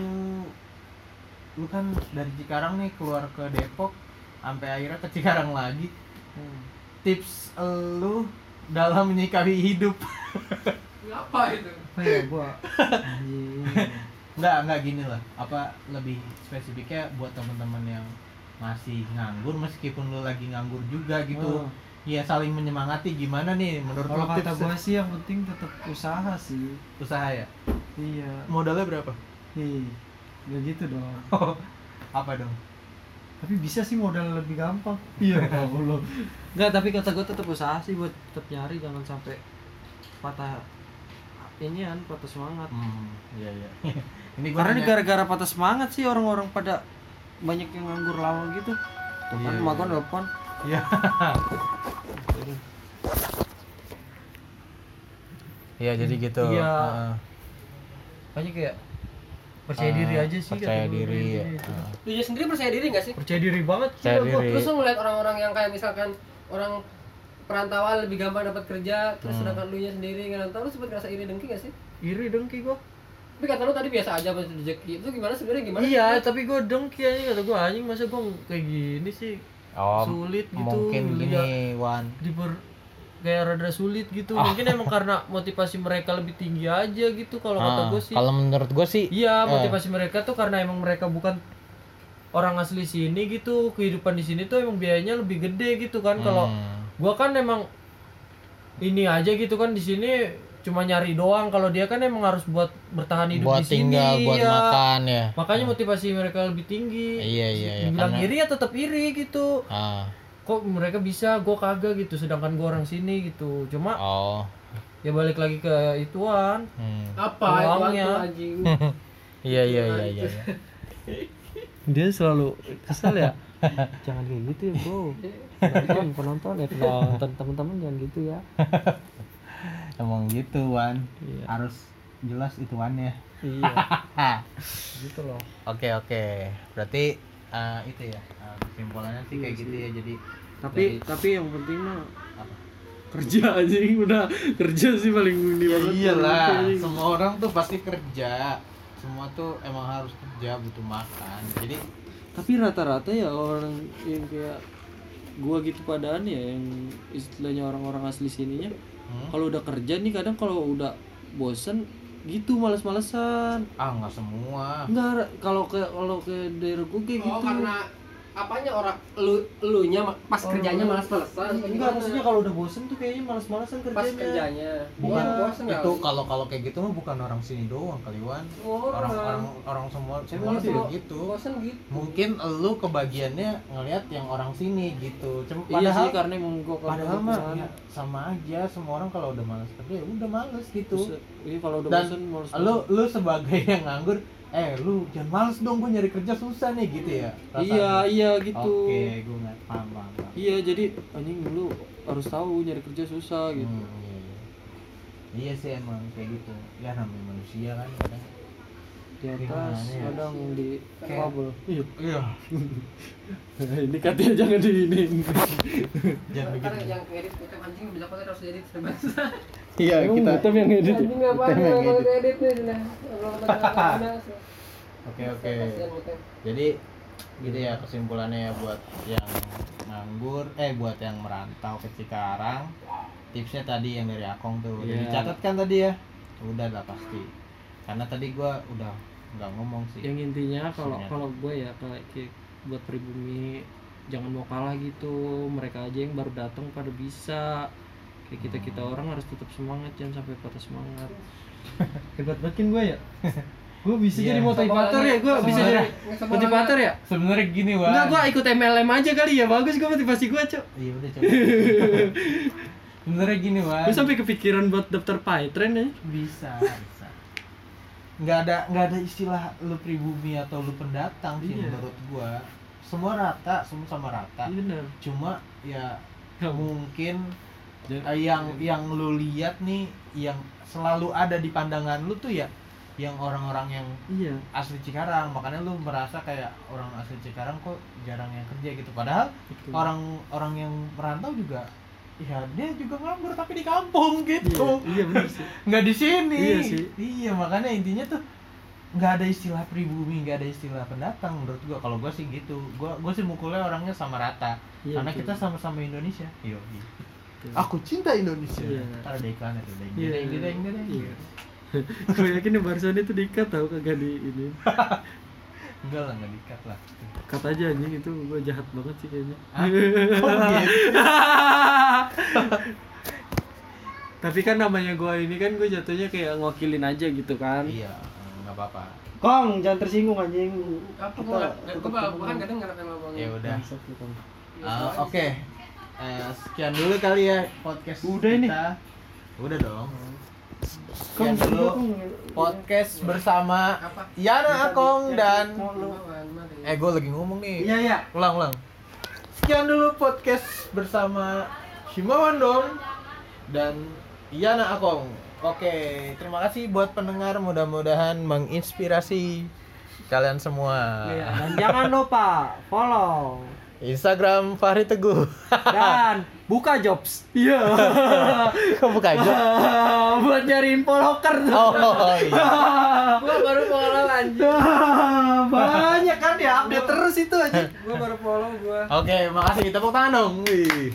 lu kan dari Cikarang nih keluar ke Depok sampai akhirnya ke Cikarang lagi tips lu dalam menyikapi hidup apa itu apa ya gua anjing. Enggak, enggak gini lah. Apa lebih spesifiknya buat teman-teman yang masih nganggur meskipun lu lagi nganggur juga gitu. Oh. Iya, saling menyemangati gimana nih menurut kalau kata gue sih yang penting tetap usaha sih usaha ya? iya Modalnya berapa? Ih, nggak gitu dong Apa dong? tapi bisa sih modal lebih gampang iya Allah nggak tapi kata gue tetap usaha sih buat tetap nyari jangan sampai patah ini kan patah semangat Hmm, iya iya. Ini gua karena ini gara-gara patah semangat sih orang-orang pada banyak yang nganggur lama gitu tuh kan Iya, makan iya. Iya. Iya, jadi gitu. Iya. Heeh. banyak kayak percaya diri Ah, aja sih Percaya kata diri. ya. diri. Heeh. lu sendiri percaya diri gak sih percaya diri banget Percaya gila gua. diri. terus lu ngeliat orang-orang yang kayak misalkan orang perantauan lebih gampang dapat kerja terus Hmm. sedangkan lu nya sendiri ngerantau lu sempet ngerasa iri dengki gak sih iri dengki gua tapi kata lu tadi biasa aja pas rezeki itu gimana sebenarnya gimana iya tapi gua dengki aja kata gua anjing masa gua kayak gini sih Oh, Sulit gitu, Mungkin gini, Wan. diper kayak rada sulit gitu. Mungkin emang karena motivasi mereka lebih tinggi aja gitu kalau kata Ah, gue sih. Kalau menurut gue sih iya eh, motivasi mereka tuh karena emang mereka bukan orang asli sini gitu. Kehidupan di sini tuh emang biayanya lebih gede gitu kan. Kalau hmm, gua kan emang ini aja gitu kan di sini cuma nyari doang kalau dia kan emang harus buat bertahan hidup buat di sini tinggal, buat iya. makan ya. makanya motivasi mereka lebih tinggi Iya iya iya. dibilang karena- iri ya tetap iri gitu Ah, kok mereka bisa gua kagak gitu sedangkan gua orang sini gitu cuma oh. ya balik lagi ke ituan Hmm. apa anjing Iya iya iya iya. iya. dia selalu kesal ya jangan kayak gitu ya bro penonton penonton ya penonton teman-teman jangan gitu ya Emang gitu, Wan. Iya. Harus jelas itu Wan ya. iya gitu loh Oke oke. Berarti eh, itu ya. eh, kesimpulannya sih kayak gitu ya. Jadi tapi dari- tapi yang penting mah Apa? kerja aja udah kerja sih paling ini banget iyalah, semua orang tuh pasti kerja. Semua tuh emang harus kerja, butuh makan. Jadi tapi rata-rata ya orang yang kayak gua gitu padaan ya yang istilahnya orang-orang asli sininya hmm, kalau udah kerja nih kadang kalau udah bosen gitu males-malesan ah nggak semua. enggak Ra. kalau ke kalau ke daerah gue kayak oh gitu karena apanya orang lu elunya ma- pas kerjanya malas-malesan enggak maksudnya kalau udah bosen tuh kayaknya males-malesan kerjanya pas kerjanya. bukan Iya, bosen ya itu kalau kalau kayak gitu mah bukan orang sini doang kali Wan Oh, orang. Orang. orang orang semua semua gitu. gitu. bosen gitu. Mungkin lu kebagiannya ngelihat yang orang sini gitu. Cem- Iya padahal sih karena emang gua kalau padahal mah ya, sama aja. Semua orang kalau udah males kerja ya udah males gitu. Terus, Iya kalau udah dan bosan males lu lu sebagai yang nganggur eh lu jangan males dong gue nyari kerja susah nih gitu ya Iya, rasanya. iya gitu. oke gue nggak paham paham, paham. Iya, jadi anjing lu harus tahu nyari kerja susah gitu. Hmm, iya, iya. iya sih emang kayak gitu ya namanya manusia kan kadang Di atas, Gimana ya? kadang di Kayak- kabel. Iya. iya ini katanya jangan di ini. jangan begitu yang edit itu anjing bisa banget harus edit sebas iya Emang Butem yang edit. Butem yang kalau edit. oke oke jadi gitu ya kesimpulannya ya buat yang nganggur eh buat yang merantau ke Cikarang tipsnya tadi yang dari Akong tuh udah Iya. dicatat kan tadi ya udah lah pasti karena tadi gua udah nggak ngomong sih Yang intinya kalau kalau gue ya kayak kayak buat pribumi jangan mau kalah gitu. Mereka aja yang baru datang pada bisa. Kayak kita kita orang harus tetap semangat jangan sampai patah semangat. hebat banget gue ya gue bisa Iya. jadi motivator ya gue bisa jadi Motivator ya? sebenarnya gini Wan Enggak, gua ikut MLM aja kali ya. Bagus gua motivasi gua, Cok. iya udah coba sebenarnya gini Wan Gua sampai kepikiran buat daftar Python ya. bisa bisa nggak ada nggak ada istilah lu pribumi atau lu pendatang sih Iya. menurut gua semua rata semua sama rata Iya benar. cuma ya Ya. mungkin Ja- eh, yang yang lu lihat nih yang selalu ada di pandangan lu tuh ya yang orang-orang yang Iya. asli Cikarang makanya lu merasa kayak orang asli Cikarang kok jarang yang kerja gitu padahal Betul. orang orang yang merantau juga ya dia juga nganggur tapi di kampung Iya, gitu iya benar sih. nggak di sini Iya sih. iya makanya intinya tuh nggak ada istilah pribumi nggak ada istilah pendatang menurut gua kalau gua sih gitu gua gua sih mukulnya orangnya sama rata Iya, karena betul. kita sama-sama Indonesia iya. Aku cinta Indonesia Iya. ntar ada iklannya tuh deng Iya. deng deng deng deng Iya. Gua yakin yang barusan itu diikat tau kagak di ini. enggak lah nggak dikat lah Kat aja anjing itu gua jahat banget sih kayaknya. Gitu? Tapi kan namanya gua ini kan gua jatuhnya kayak ngokilin aja gitu kan. iya nggak apa-apa Kong jangan tersinggung anjing apa gua gua kan kadang nggak pengen ngomong ya udah Bangsat lu, Kong. Eh, sekian dulu kali ya podcast Udah ini. kita. Udah dong. Sekian dulu Kong. podcast bersama Apa? Yana Akong dan eh gue lagi ngomong nih. Iya iya. ulang ulang. Sekian dulu podcast bersama Shimawan dong dan Yana Akong. Oke terima kasih buat pendengar. Mudah-mudahan menginspirasi kalian semua. Iya, Dan jangan lupa follow Instagram Fahri Teguh dan buka jobs. Iya. kok buka aja Buat nyari info loker tuh. oh, iya gua baru follow anjing Banyak kan ya update terus itu aja. gua baru follow gua Oke, makasih. Tepuk tangan dong. Wih.